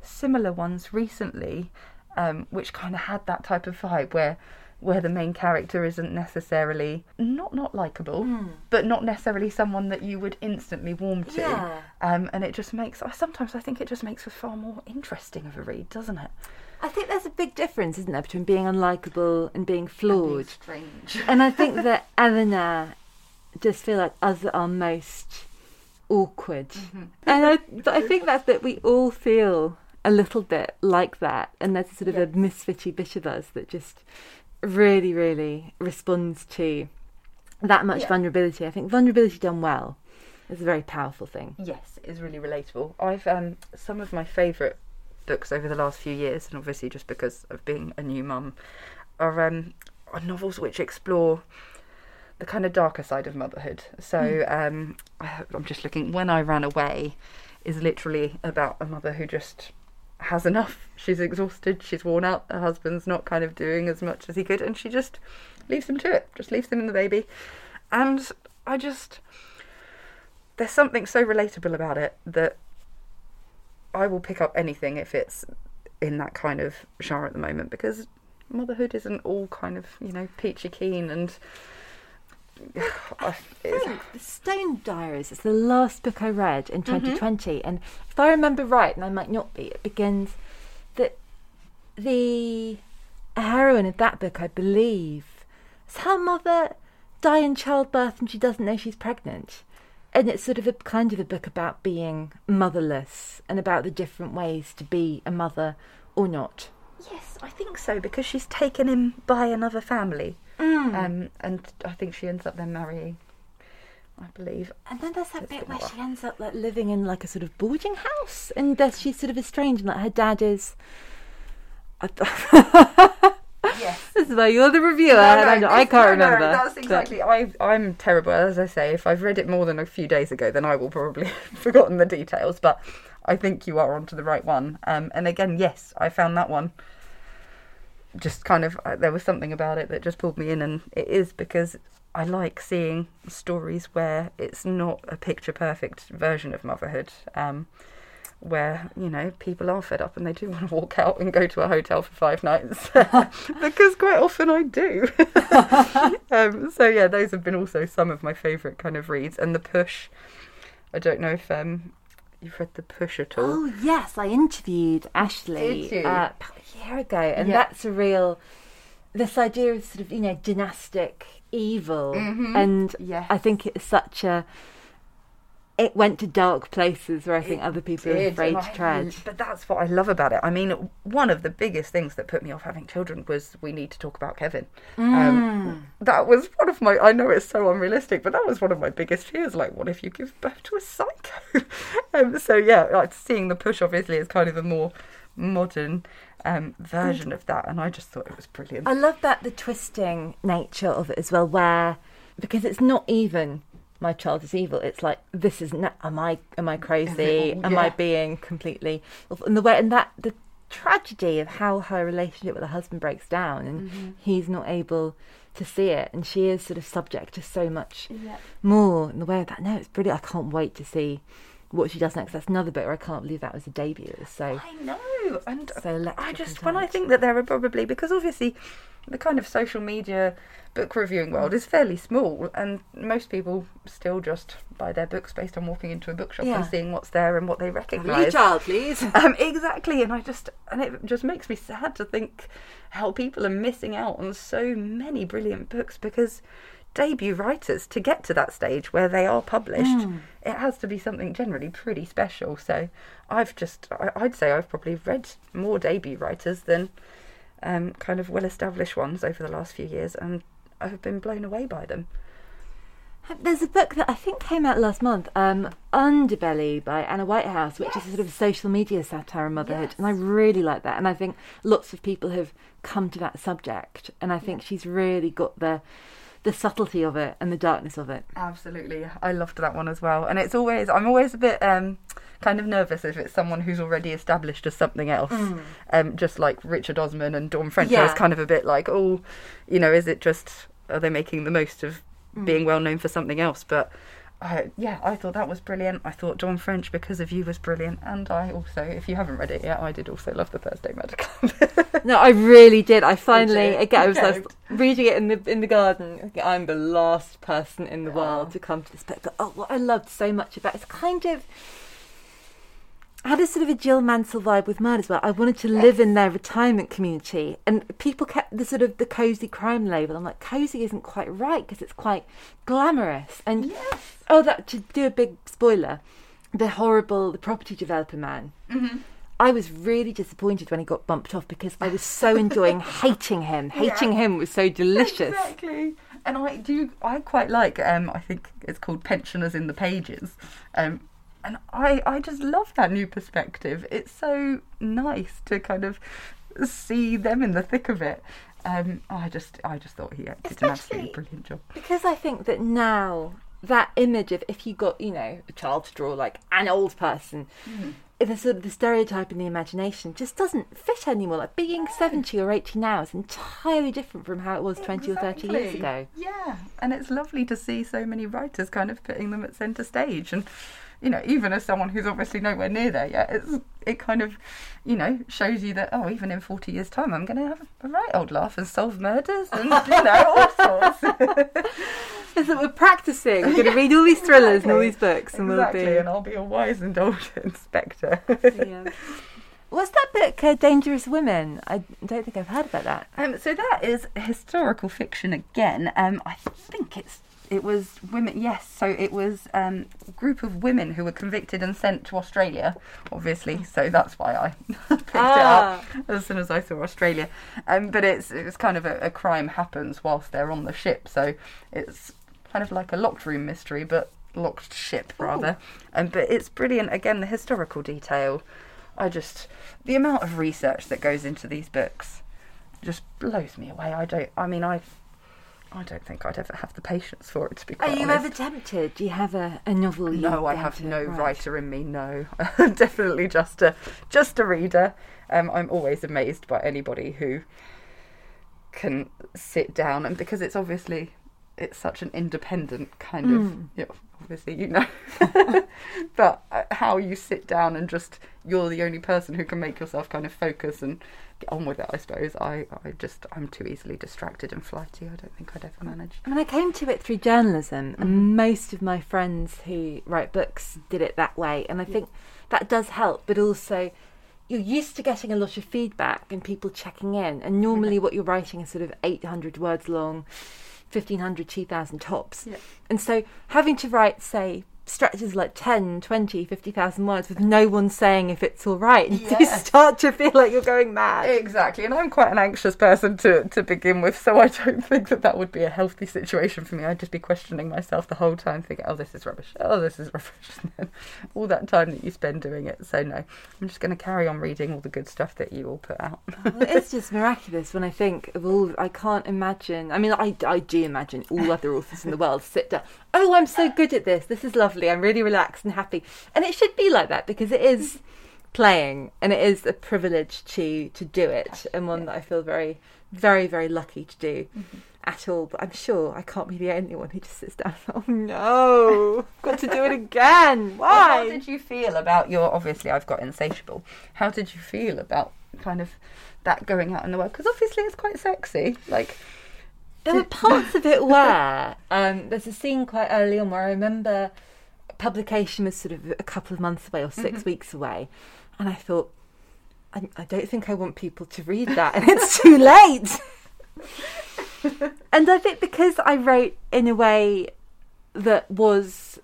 similar ones recently, um, which kind of had that type of vibe where where the main character isn't necessarily not not likable, but not necessarily someone that you would instantly warm to. Yeah. Um, and it just makes I sometimes I think it just makes for far more interesting of a read, doesn't it? I think there's a big difference, isn't there, between being unlikable and being flawed. Strange. [LAUGHS] And I think that Eleanor just feel like us are most awkward. And I, but I think that's that we all feel a little bit like that. And there's a sort of a misfitty bit of us that just really, really responds to that much Yeah. vulnerability. I think vulnerability done well is a very powerful thing. Yes, it is really relatable. I've um some of my favourite books over the last few years, and obviously just because of being a new mum, are um are novels which explore the kind of darker side of motherhood. So um I- [SIGHS] I'm just looking. When I ran away, is literally about a mother who just has enough. She's exhausted. She's worn out. Her husband's not kind of doing as much as he could, and she just leaves him to it. Just leaves him and the baby. And I just there's something so relatable about it that I will pick up anything if it's in that kind of genre at the moment because motherhood isn't all kind of you know peachy keen and [SIGHS] the Stone Diaries is the last book I read in mm-hmm. 2020, and if I remember right, and I might not be, it begins that the heroine of that book, I believe, is her mother die in childbirth and she doesn't know she's pregnant. And it's sort of a kind of a book about being motherless and about the different ways to be a mother or not. yes I think so because she's taken him by another family um, and I think she ends up then marrying I believe And then there's that It's bit where she ends up like living in like a sort of boarding house, and she's sort of estranged, and like her dad is. [LAUGHS] [LAUGHS] yes This is why you're the reviewer, and I, don't- I can't no, no, remember. That's but- exactly. I, I'm terrible, as I say. If I've read it more than a few days ago, then I will probably [LAUGHS] have forgotten the details. But I think you are onto the right one. Um, and again, yes, I found that one. Just kind of, uh, there was something about it that just pulled me in, and it is because I like seeing stories where it's not a picture perfect version of motherhood. Um, where you know people are fed up and they do want to walk out and go to a hotel for five nights [LAUGHS] because quite often I do. [LAUGHS] um, so yeah, those have been also some of my favourite kind of reads. And the push, I don't know if um, you've read the push at all. Oh yes, I interviewed Ashley uh, about a year ago, and Yeah. that's a real. This idea of sort of you know dynastic evil, and Yes. I think it's such a. It went to dark places where I think other people are afraid to tread. But that's what I love about it. I mean, one of the biggest things that put me off having children was we need to talk about Kevin. Mm. Um, that was one of my. I know it's so unrealistic, but that was one of my biggest fears. Like, what if you give birth to a psycho? [LAUGHS] um, so yeah, like seeing the push obviously is kind of a more modern um, version of that, and I just thought it was brilliant. I love that the twisting nature of it as well, where because it's not even my child is evil. It's like this is not. Am I am I crazy? Am I being completely? And the way and that the tragedy of how her relationship with her husband breaks down and Mm-hmm. he's not able to see it and she is sort of subject to so much more in the way of that. No, it's brilliant. I can't wait to see what she does next. That's another book where I can't believe that was a debut. So I know, and So I just when I think that there are probably because obviously the kind of social media book reviewing world is fairly small, and most people still just buy their books based on walking into a bookshop Yeah. and seeing what's there and what they recognise. child, please. [LAUGHS] Um, exactly, and I just and it just makes me sad to think how people are missing out on so many brilliant books because debut writers to get to that stage where they are published, it has to be something generally pretty special. So I've just I'd say I've probably read more debut writers than um, kind of well-established ones over the last few years, and I've been blown away by them. There's a book that I think came out last month, um, Underbelly by Anna Whitehouse, which is a sort of social media satire on motherhood, and I really like that. And I think lots of people have come to that subject, and I think she's really got the the subtlety of it and the darkness of it. Absolutely, I loved that one as well. And it's always I'm always a bit um, kind of nervous if it's someone who's already established as something else. Um, just like Richard Osman and Dawn French, I was kind of a bit like, oh, you know, is it just are they making the most of being well known for something else? But I, yeah, I thought that was brilliant. I thought Dawn French because of you was brilliant, and I also, if you haven't read it yet, I did also love the Thursday Murder Club. No, I really did. I [LAUGHS] finally again I was, was reading it in the in the garden. I'm the last person in the world Oh. to come to this book. But oh, what I loved so much about it's kind of I had a sort of a Jill Mansell vibe with mine as well. I wanted to live in their retirement community, and people kept the sort of the cozy crime label. I'm like, cozy isn't quite right because it's quite glamorous. And oh, that to do a big spoiler, the horrible the property developer man. I was really disappointed when he got bumped off because I was so enjoying [LAUGHS] hating him. Hating him was so delicious. Exactly. And I do. I quite like. Um, I think it's called Pensioners in the Pages. Um, and I, I just love that new perspective. It's so nice to kind of see them in the thick of it. Um, I just, I just thought he did an absolutely brilliant job. Because I think that now that image of if you got, you know, a child to draw like an old person, the sort of the stereotype in the imagination just doesn't fit anymore. Like being seventy or eighty now is entirely different from how it was twenty or thirty years ago. Yeah, and it's lovely to see so many writers kind of putting them at centre stage, and you know, even as someone who's obviously nowhere near there yet, it's it kind of, you know, shows you that oh, even in forty years' time, I'm going to have a right old laugh and solve murders and you [LAUGHS] know all sorts. So we're practicing. We're going [LAUGHS] to read all these thrillers and all these books, and exactly, we'll be. and I'll be a wise and old [LAUGHS] inspector. Yeah. What's that book, uh, Dangerous Women? I don't think I've heard about that. Um, so that is historical fiction again. Um, I think it's it was women. Yes, so it was um, a group of women who were convicted and sent to Australia. Obviously, so that's why I [LAUGHS] picked Ah. it up as soon as I saw Australia. Um, but it's it's kind of a, a crime happens whilst they're on the ship, so it's kind of like a locked room mystery, but locked ship rather. Um, but it's brilliant. Again, the historical detail. I just the amount of research that goes into these books just blows me away. I don't. I mean, I. I don't think I'd ever have the patience for it to be quite Are you honest. ever tempted? Do you have a, a novel? No, I have no write? writer in me. No, [LAUGHS] definitely just a just a reader. Um, I'm always amazed by anybody who can sit down and because it's obviously it's such an independent kind Hmm. of. Yeah, obviously you know, [LAUGHS] but uh, how you sit down and just you're the only person who can make yourself kind of focus and get on with it. I suppose I I just I'm too easily distracted and flighty. I don't think I'd ever manage. I mean, I came to it through journalism, Mm-hmm. and most of my friends who write books did it that way, and I think that does help. But also, you're used to getting a lot of feedback and people checking in, and normally what you're writing is sort of 800 words long, 1500, 2000 tops, Yeah. and so having to write, say. Stretches like 10, 20, 50,000 words with no one saying if it's all right. And [LAUGHS] you start to feel like you're going mad. Exactly, and I'm quite an anxious person to, to begin with, so I don't [LAUGHS] think that that would be a healthy situation for me. I'd just be questioning myself the whole time, thinking, "Oh, this is rubbish. Oh, this is [LAUGHS] rubbish." All that time that you spend doing it. So no, I'm just going to carry on reading all the good stuff that you all put out. Well, oh, it's just miraculous when I think of all. I can't imagine. I mean, I, I do imagine all other authors in the world sit down. Oh, I'm so good at this. This is lovely. I'm really relaxed and happy. And it should be like that because it is playing, and it is a privilege to to do it, and one that I feel very, very, very lucky to do. At all, but I'm sure I can't be the only one who just sits down. Oh no, I've [LAUGHS] got to do it again. Well, How did you feel about your? Obviously, I've got insatiable. How did you feel about kind of that going out in the world? Because obviously, it's quite sexy. Like, There were parts of it [LAUGHS] where um, there's a scene quite early on where I remember publication was sort of a couple of months away or 6 mm-hmm. weeks away, and I thought, I, I don't think I want people to read that, and it's too [LAUGHS] late. and I think because I wrote in a way that was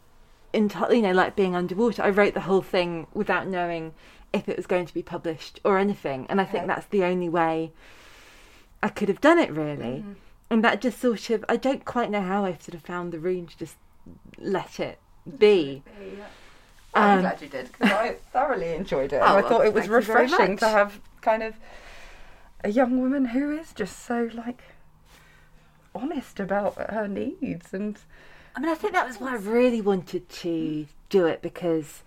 entirely, you know, like being underwater, I wrote the whole thing without knowing if it was going to be published or anything, and I think Okay. that's the only way I could have done it really. Mm-hmm. And that just sort of, I don't quite know how I sort of found the room to just let it be. I'm Um, glad you did because I thoroughly enjoyed it. Oh, and I well, thought it was thank you very refreshing to have kind of a young woman who is just so like honest about her needs and I mean, I think that was why I really wanted to do it because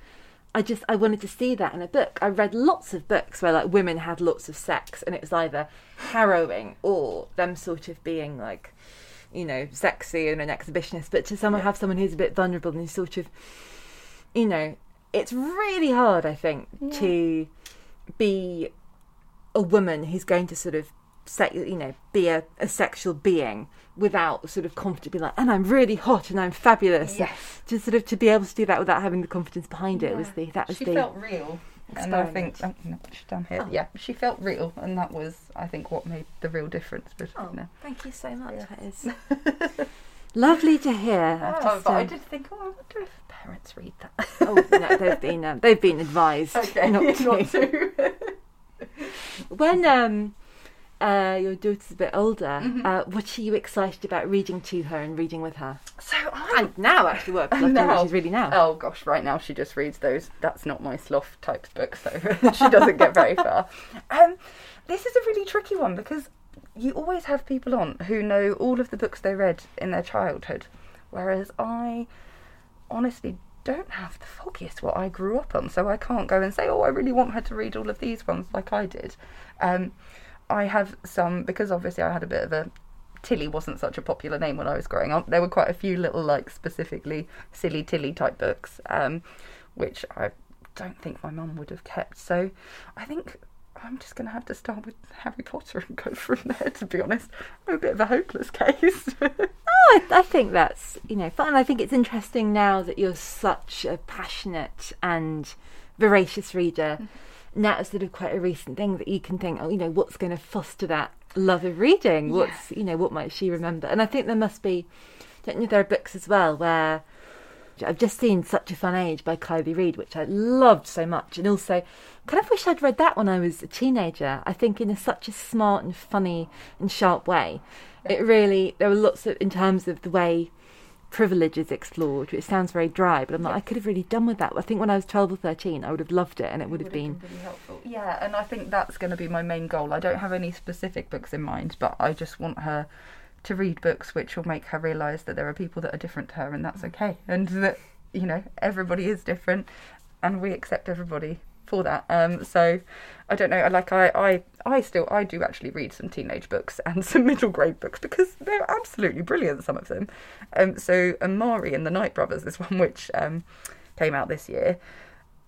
I just I wanted to see that in a book. I read lots of books where like women had lots of sex and it was either harrowing or them sort of being like, you know, sexy and an exhibitionist. But to someone have someone who's a bit vulnerable and who's sort of, you know, it's really hard. I think to be a woman who's going to sort of se- you know be a, a sexual being without sort of confidently like and I'm really hot and I'm fabulous Yes. to sort of to be able to do that without having the confidence behind it was the that was she the felt real. And I think oh, no, she's down here. Yeah, she felt real, and that was, I think, what made the real difference between them. thank you so much that is [LAUGHS] lovely to hear I Oh, just, but I um, did think, oh, I wonder if parents read that. oh no they've been um, they've been advised [LAUGHS] okay, [LAUGHS] not not to. to. when um uh, your daughter's a bit older. Mm-hmm. Uh, what are you excited about reading to her and reading with her? so I And now, actually, [LAUGHS] what I'd love to know what she's reading now. Oh gosh, right now she just reads those. That's not my sloth types book, so [LAUGHS] she doesn't get very far. Um, this is a really tricky one because you always have people on who know all of the books they read in their childhood, whereas I honestly don't have the foggiest what I grew up on, so I can't go and say, oh, I really want her to read all of these ones like I did. Um, I have some because obviously I had a bit of a Tilly wasn't such a popular name when I was growing up. There were quite a few little like specifically silly Tilly type books, um, which I don't think my mum would have kept. So I think I'm just going to have to start with Harry Potter and go [LAUGHS] from there. To be honest, I'm a bit of a hopeless case. [LAUGHS] Oh, I, I think that's you know fun. I think it's interesting now that you're such a passionate and voracious reader. Now sort of quite a recent thing that you can think, oh, you know, what's going to foster that love of reading? What's you know, what might she remember? And I think there must be. Don't you know there are books as well where I've just seen Such a Fun Age by Kiley Reid, which I loved so much, and also kind of wish I'd read that when I was a teenager. I think in a, such a smart and funny and sharp way. It really there were lots of in terms of the way privilege is explored, which sounds very dry, but I'm like I could have really done with that. I think when I was twelve or thirteen, I would have loved it, and it would have been. really helpful. Yeah, and I think that's going to be my main goal. I don't have any specific books in mind, but I just want her to read books which will make her realise that there are people that are different to her, and that's okay, and that you know everybody is different, and we accept everybody for that. Um, so I don't know. Like I, I, I still I do actually read some teenage books [LAUGHS] and some middle grade books because they're absolutely brilliant. Some of them. Um, so Amari and the Night Brothers is [LAUGHS] one which um, came out this year,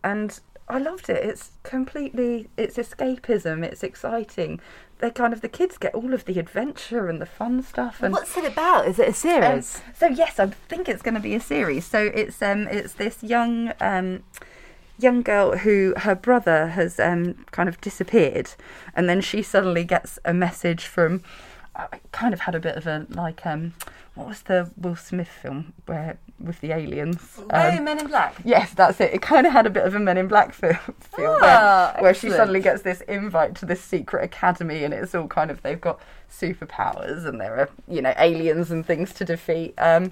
and I loved it. It's completely it's escapism. It's exciting. They're kind of the kids get all of the adventure and the fun stuff. And What's it about? Is it a um, series? so yes, I think it's going to be a series. So it's um it's this young um young girl who her brother has um kind of disappeared, and then she suddenly gets a message from. I kind of had a bit of a like um what was the Will Smith film where with the aliens? oh, Um, Men in Black. Yes, that's it. It kind of had a bit of a Men in Black feel, feel Ah, where, where she suddenly gets this invite to this secret academy, and it's all kind of they've got superpowers and there are you know aliens and things to defeat. Um,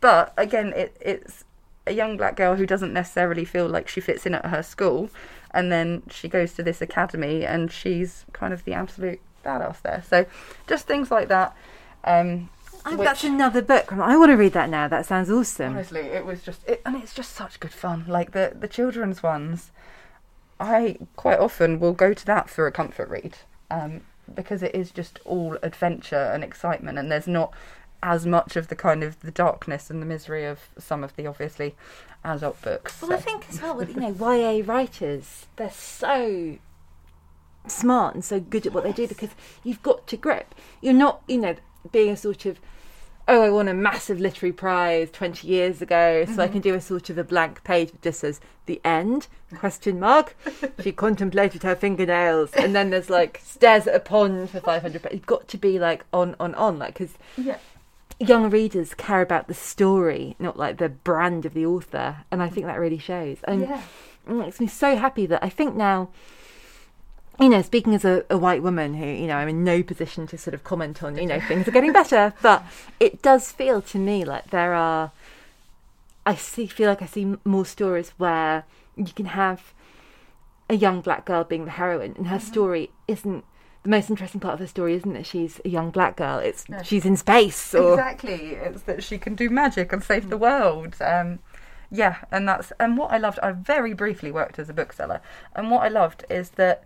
but again, it, it's a young black girl who doesn't necessarily feel like she fits in at her school, and then she goes to this academy, and she's kind of the absolute badass there. So just things like that. Um, Oh, that's another book. I want to read that now. That sounds awesome. Honestly, it was just, it, and it's just such good fun. Like the the children's ones, I quite often will go to that for a comfort read um, because it is just all adventure and excitement, and there's not as much of the kind of the darkness and the misery of some of the obviously adult books. Well, I think as well with you know YA writers, they're so smart and so good at what they do because you've got to grip. You're not, you know, being a sort of oh, I won a massive literary prize 20 years ago, so I can mm-hmm. do a sort of a blank page that just says the end question mark. [LAUGHS] she contemplated her fingernails, and then there's like stares at a pond for 500. But you've got to be like on, on, on, like because yeah. Young readers care about the story, not like the brand of the author, and I think that really shows. And Yeah. it makes me so happy that I think now, you know, speaking as a, a white woman who, you know, I'm in no position to sort of comment on, you know, [LAUGHS] things are getting better, but it does feel to me like there are, I see, feel like I see more stories where you can have a young black girl being the heroine, and her mm-hmm. story isn't. The most interesting part of her story isn't that she's a young black girl; it's she's in space or Exactly, it's that she can do magic and save the world. Um, yeah, and that's and what I loved. I very briefly worked as a bookseller, and what I loved is that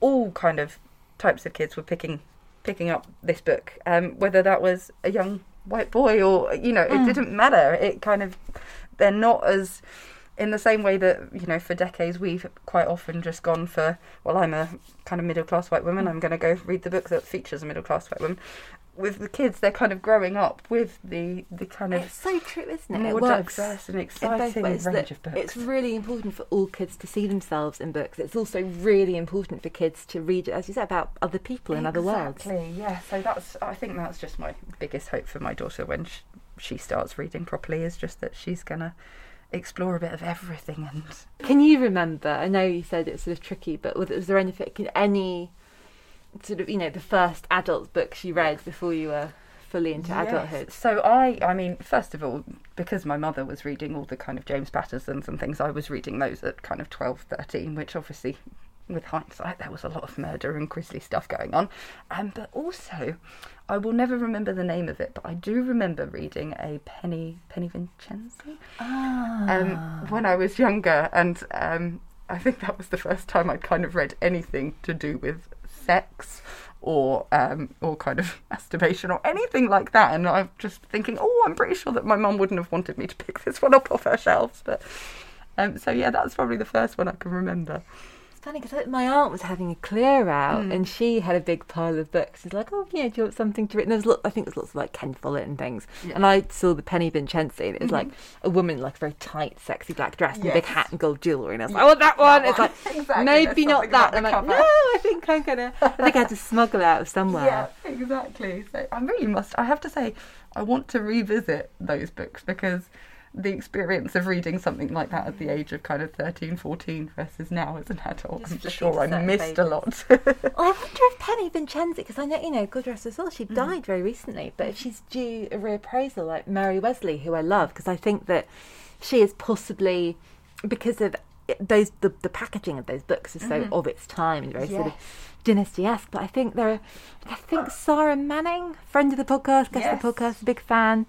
all kind of types of kids were picking picking up this book, um, whether that was a young white boy or you know, it didn't matter. It kind of they're not as in the same way that you know for decades we've quite often just gone for well i'm a kind of middle class white woman i'm going to go read the book that features a middle class white woman with the kids they're kind of growing up with the the kind of It's so true, isn't it? more it works diverse and exciting range of books. It's really important for all kids to see themselves in books. It's also really important for kids to read, as you said, about other people in other worlds. Exactly, yeah. So that's I think that's just my biggest hope for my daughter when she, she starts reading properly is just that she's gonna explore a bit of everything and Can you remember? I know you said it's sort of tricky, but was, was there anything, any sort of, you know, the first adult books you read before you were fully into Yes. adulthood? So I, I mean, first of all, because my mother was reading all the kind of James Pattersons and things, I was reading those at kind of 12, 13, which obviously, with hindsight, there was a lot of murder and grisly stuff going on. Um, but also, I will never remember the name of it, but I do remember reading a Penny Penny Vincenzi um, when I was younger, and um, I think that was the first time I'd kind of read anything to do with sex or um, or kind of [LAUGHS] masturbation or anything like that. And I'm just thinking, oh, I'm pretty sure that my mum wouldn't have wanted me to pick this one up off her shelves, but. Um, so yeah, that's probably the first one I can remember. Funny because my aunt was having a clear out Mm. and she had a big pile of books. She's like, oh, yeah, do you want something to read? And there's lot, I think there's lots of like Ken Follett and things. And I saw the Penny Vincenzi and it was like a woman in like a very tight, sexy black dress and a big Mm-hmm. Hat and gold jewellery. And I was like, I want that one. It's like, [LAUGHS] Exactly, maybe not that. And I'm like, cover. no, I think I'm going to, I think I had to smuggle it out of somewhere. Yeah, exactly. So I really must. I have to say, I want to revisit those books because the experience of reading something like that at the age of kind of 13, 14 versus now as an adult, Just I'm flipping sure I certain missed a lot. [LAUGHS] Oh, I wonder if Penny Vincenzi, because I know, you know, God rest her soul, she mm. died very recently, but if she's due a reappraisal like Mary Wesley, who I love, because I think that she is possibly, because of those, the, the packaging of those books is so mm-hmm. of its time and very sort of. Yes. Dynasty-esque, but I think there are, I think Sarra Manning, friend of the podcast, guest of the Yes. podcast, big fan,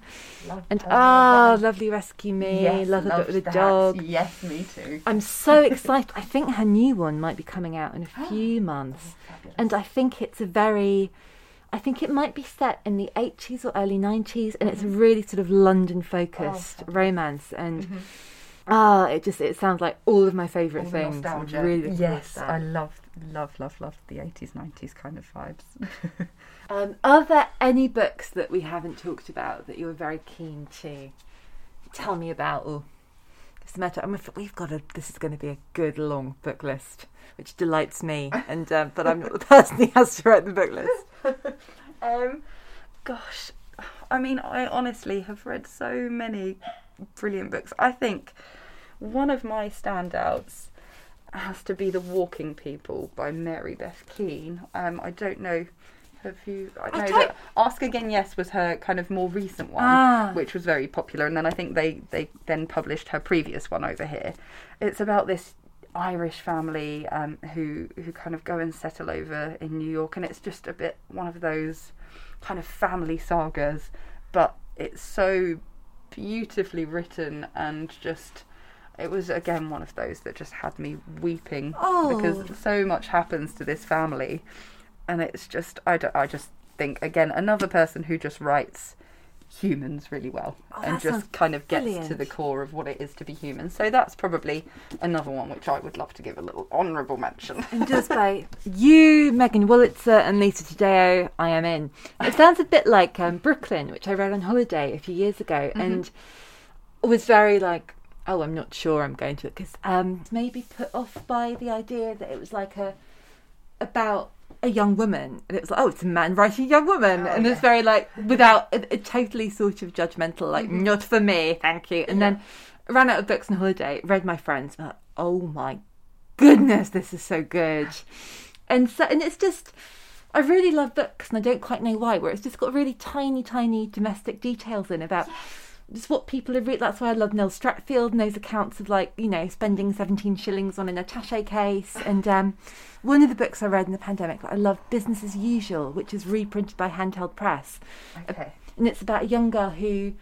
Love and her, oh. Ah, lovely Rescue Me, Yes, love a loved with a dog. Yes, me too. I'm so [LAUGHS] excited. I think her new one might be coming out in a [GASPS] few months. And I think it's a very I think it might be set in the 80s or early 90s and it's a really sort of London focused oh, romance and mm-hmm. ah it just it sounds like all of my favorite things. Nostalgia. really yes, that. I love, love, love, love the 80s, 90s kind of vibes. [LAUGHS] Um, are there any books that we haven't talked about that you're very keen to tell me about or just a matter I'm we've got a this is going to be a good long book list which delights me [LAUGHS] and um, but I'm not the person who has to write the book list [LAUGHS] Um, gosh, I mean, I honestly have read so many brilliant books. I think one of my standouts has to be The Walking People by Mary Beth Keane. Um, I don't know. Have you? I know don't- that Ask Again Yes was her kind of more recent one, Ah. which was very popular, and then I think they they then published her previous one over here. It's about this Irish family um, who who kind of go and settle over in New York, and it's just a bit one of those kind of family sagas, but it's so beautifully written and just it was again one of those that just had me weeping Oh. because so much happens to this family, and it's just I, don't- I just think again another person who just writes humans really well Oh, and just kind of gets to the core of what it is to be human. So that's probably another one which I would love to give a little honourable mention. And just [LAUGHS] by you, Megan Wolitzer, and Lisa Taddeo, I am in. It sounds a bit like um, Brooklyn, which I read on holiday a few years ago, and was very like, oh, I'm not sure I'm going to it because um, maybe put off by the idea that it was like a about a young woman, and it was like, oh, it's a man writing a young woman, and it's very like without a, a totally sort of judgmental, like not for me, thank you, and then ran out of books on holiday, read my friends, but oh my goodness, this is so good. And so, and it's just, I really love books, and I don't quite know why. Where it's just got really tiny, tiny domestic details in about just what people are. Re- that's why I love Noel Streatfeild and those accounts of like you know spending seventeen shillings on an attaché case. And um, one of the books I read in the pandemic, that I love, Business as Usual, which is reprinted by Handheld Press, Okay. and it's about a young girl who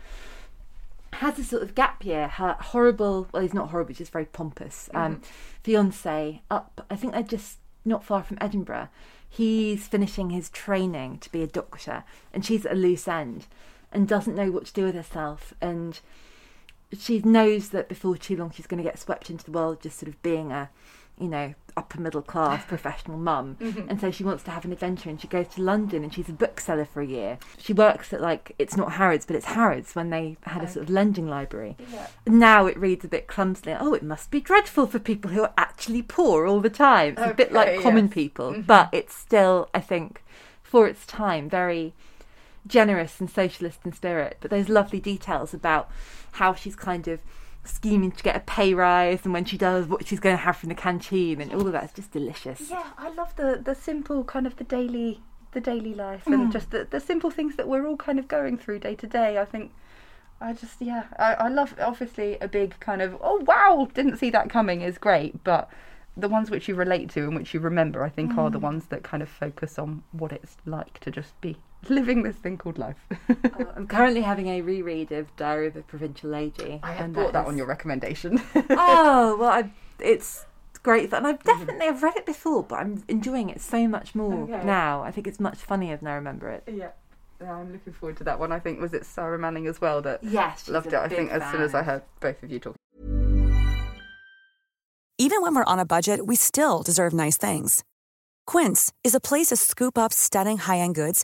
has a sort of gap year. Her horrible, well, he's not horrible, he's just very pompous. Um, fiance up, I think they're just not far from Edinburgh. He's finishing his training to be a doctor, and she's at a loose end and doesn't know what to do with herself. And she knows that before too long she's going to get swept into the world, just sort of being a, you know, upper middle class [LAUGHS] professional mum. Mm-hmm. And so she wants to have an adventure, and she goes to London, and she's a bookseller for a year. She works at like it's not Harrods, but it's Harrods when they had a sort of lending library. Now it reads a bit clumsily. Oh, it must be dreadful for people who are actually poor all the time. It's a bit like Okay, common yes. people, mm-hmm. but it's still, I think, for its time, very generous and socialist in spirit, but those lovely details about how she's kind of scheming to get a pay rise and when she does what she's going to have from the canteen and all of that's just delicious. Yeah, I love the the simple kind of the daily the daily life Mm. and just the, the simple things that we're all kind of going through day to day. I think I just yeah, I, I love obviously a big kind of oh wow, didn't see that coming is great, but the ones which you relate to and which you remember, I think, Mm. are the ones that kind of focus on what it's like to just be [LAUGHS] living this thing called life. Oh, I'm currently having a reread of Diary of a Provincial Lady. I have and brought that is- on your recommendation. [LAUGHS] oh [LAUGHS] well, I, it's great fun. I've mm-hmm. definitely I've read it before, but I'm enjoying it so much more Okay. now. I think it's much funnier than I remember it. yeah. Yeah, I'm looking forward to that one. I think was it Sarra Manning as well that Yes, loved it. I big think as soon as I heard both of you talking. Even when we're on a budget, we still deserve nice things. Quince is a place to scoop up stunning high-end goods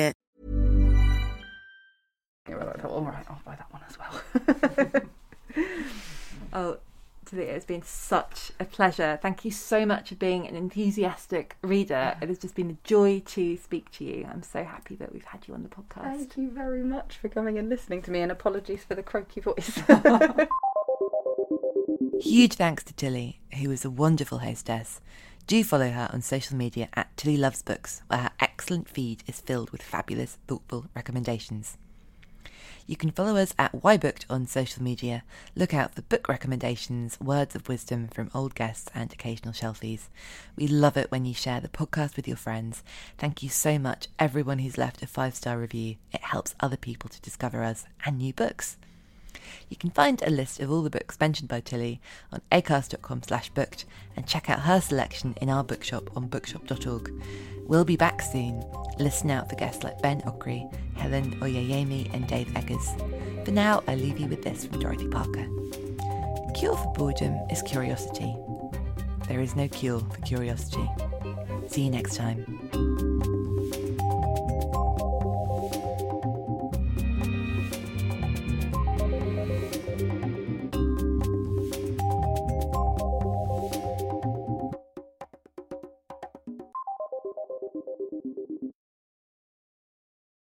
Yeah, well, I thought, all right, I'll buy that one as well. [LAUGHS] Oh, Talia, it's been such a pleasure. Thank you so much for being an enthusiastic reader. [LAUGHS] It has just been a joy to speak to you. I'm so happy that we've had you on the podcast. Thank you very much for coming and listening to me, and apologies for the croaky voice. [LAUGHS] Huge thanks to Tilly, who was a wonderful hostess. Do follow her on social media at Tilly Loves Books, where her excellent feed is filled with fabulous, thoughtful recommendations. You can follow us at Whybooked on social media. Look out for book recommendations, words of wisdom from old guests, and occasional shelfies. We love it when you share the podcast with your friends. Thank you so much, everyone who's left a five star review. It helps other people to discover us and new books. You can find a list of all the books mentioned by Tilly on acast.com slash booked and check out her selection in our bookshop on bookshop.org. We'll be back soon. Listen out for guests like Ben Okri, Helen Oyeyemi and Dave Eggers. For now, I leave you with this from Dorothy Parker. Cure for boredom is curiosity. There is no cure for curiosity. See you next time.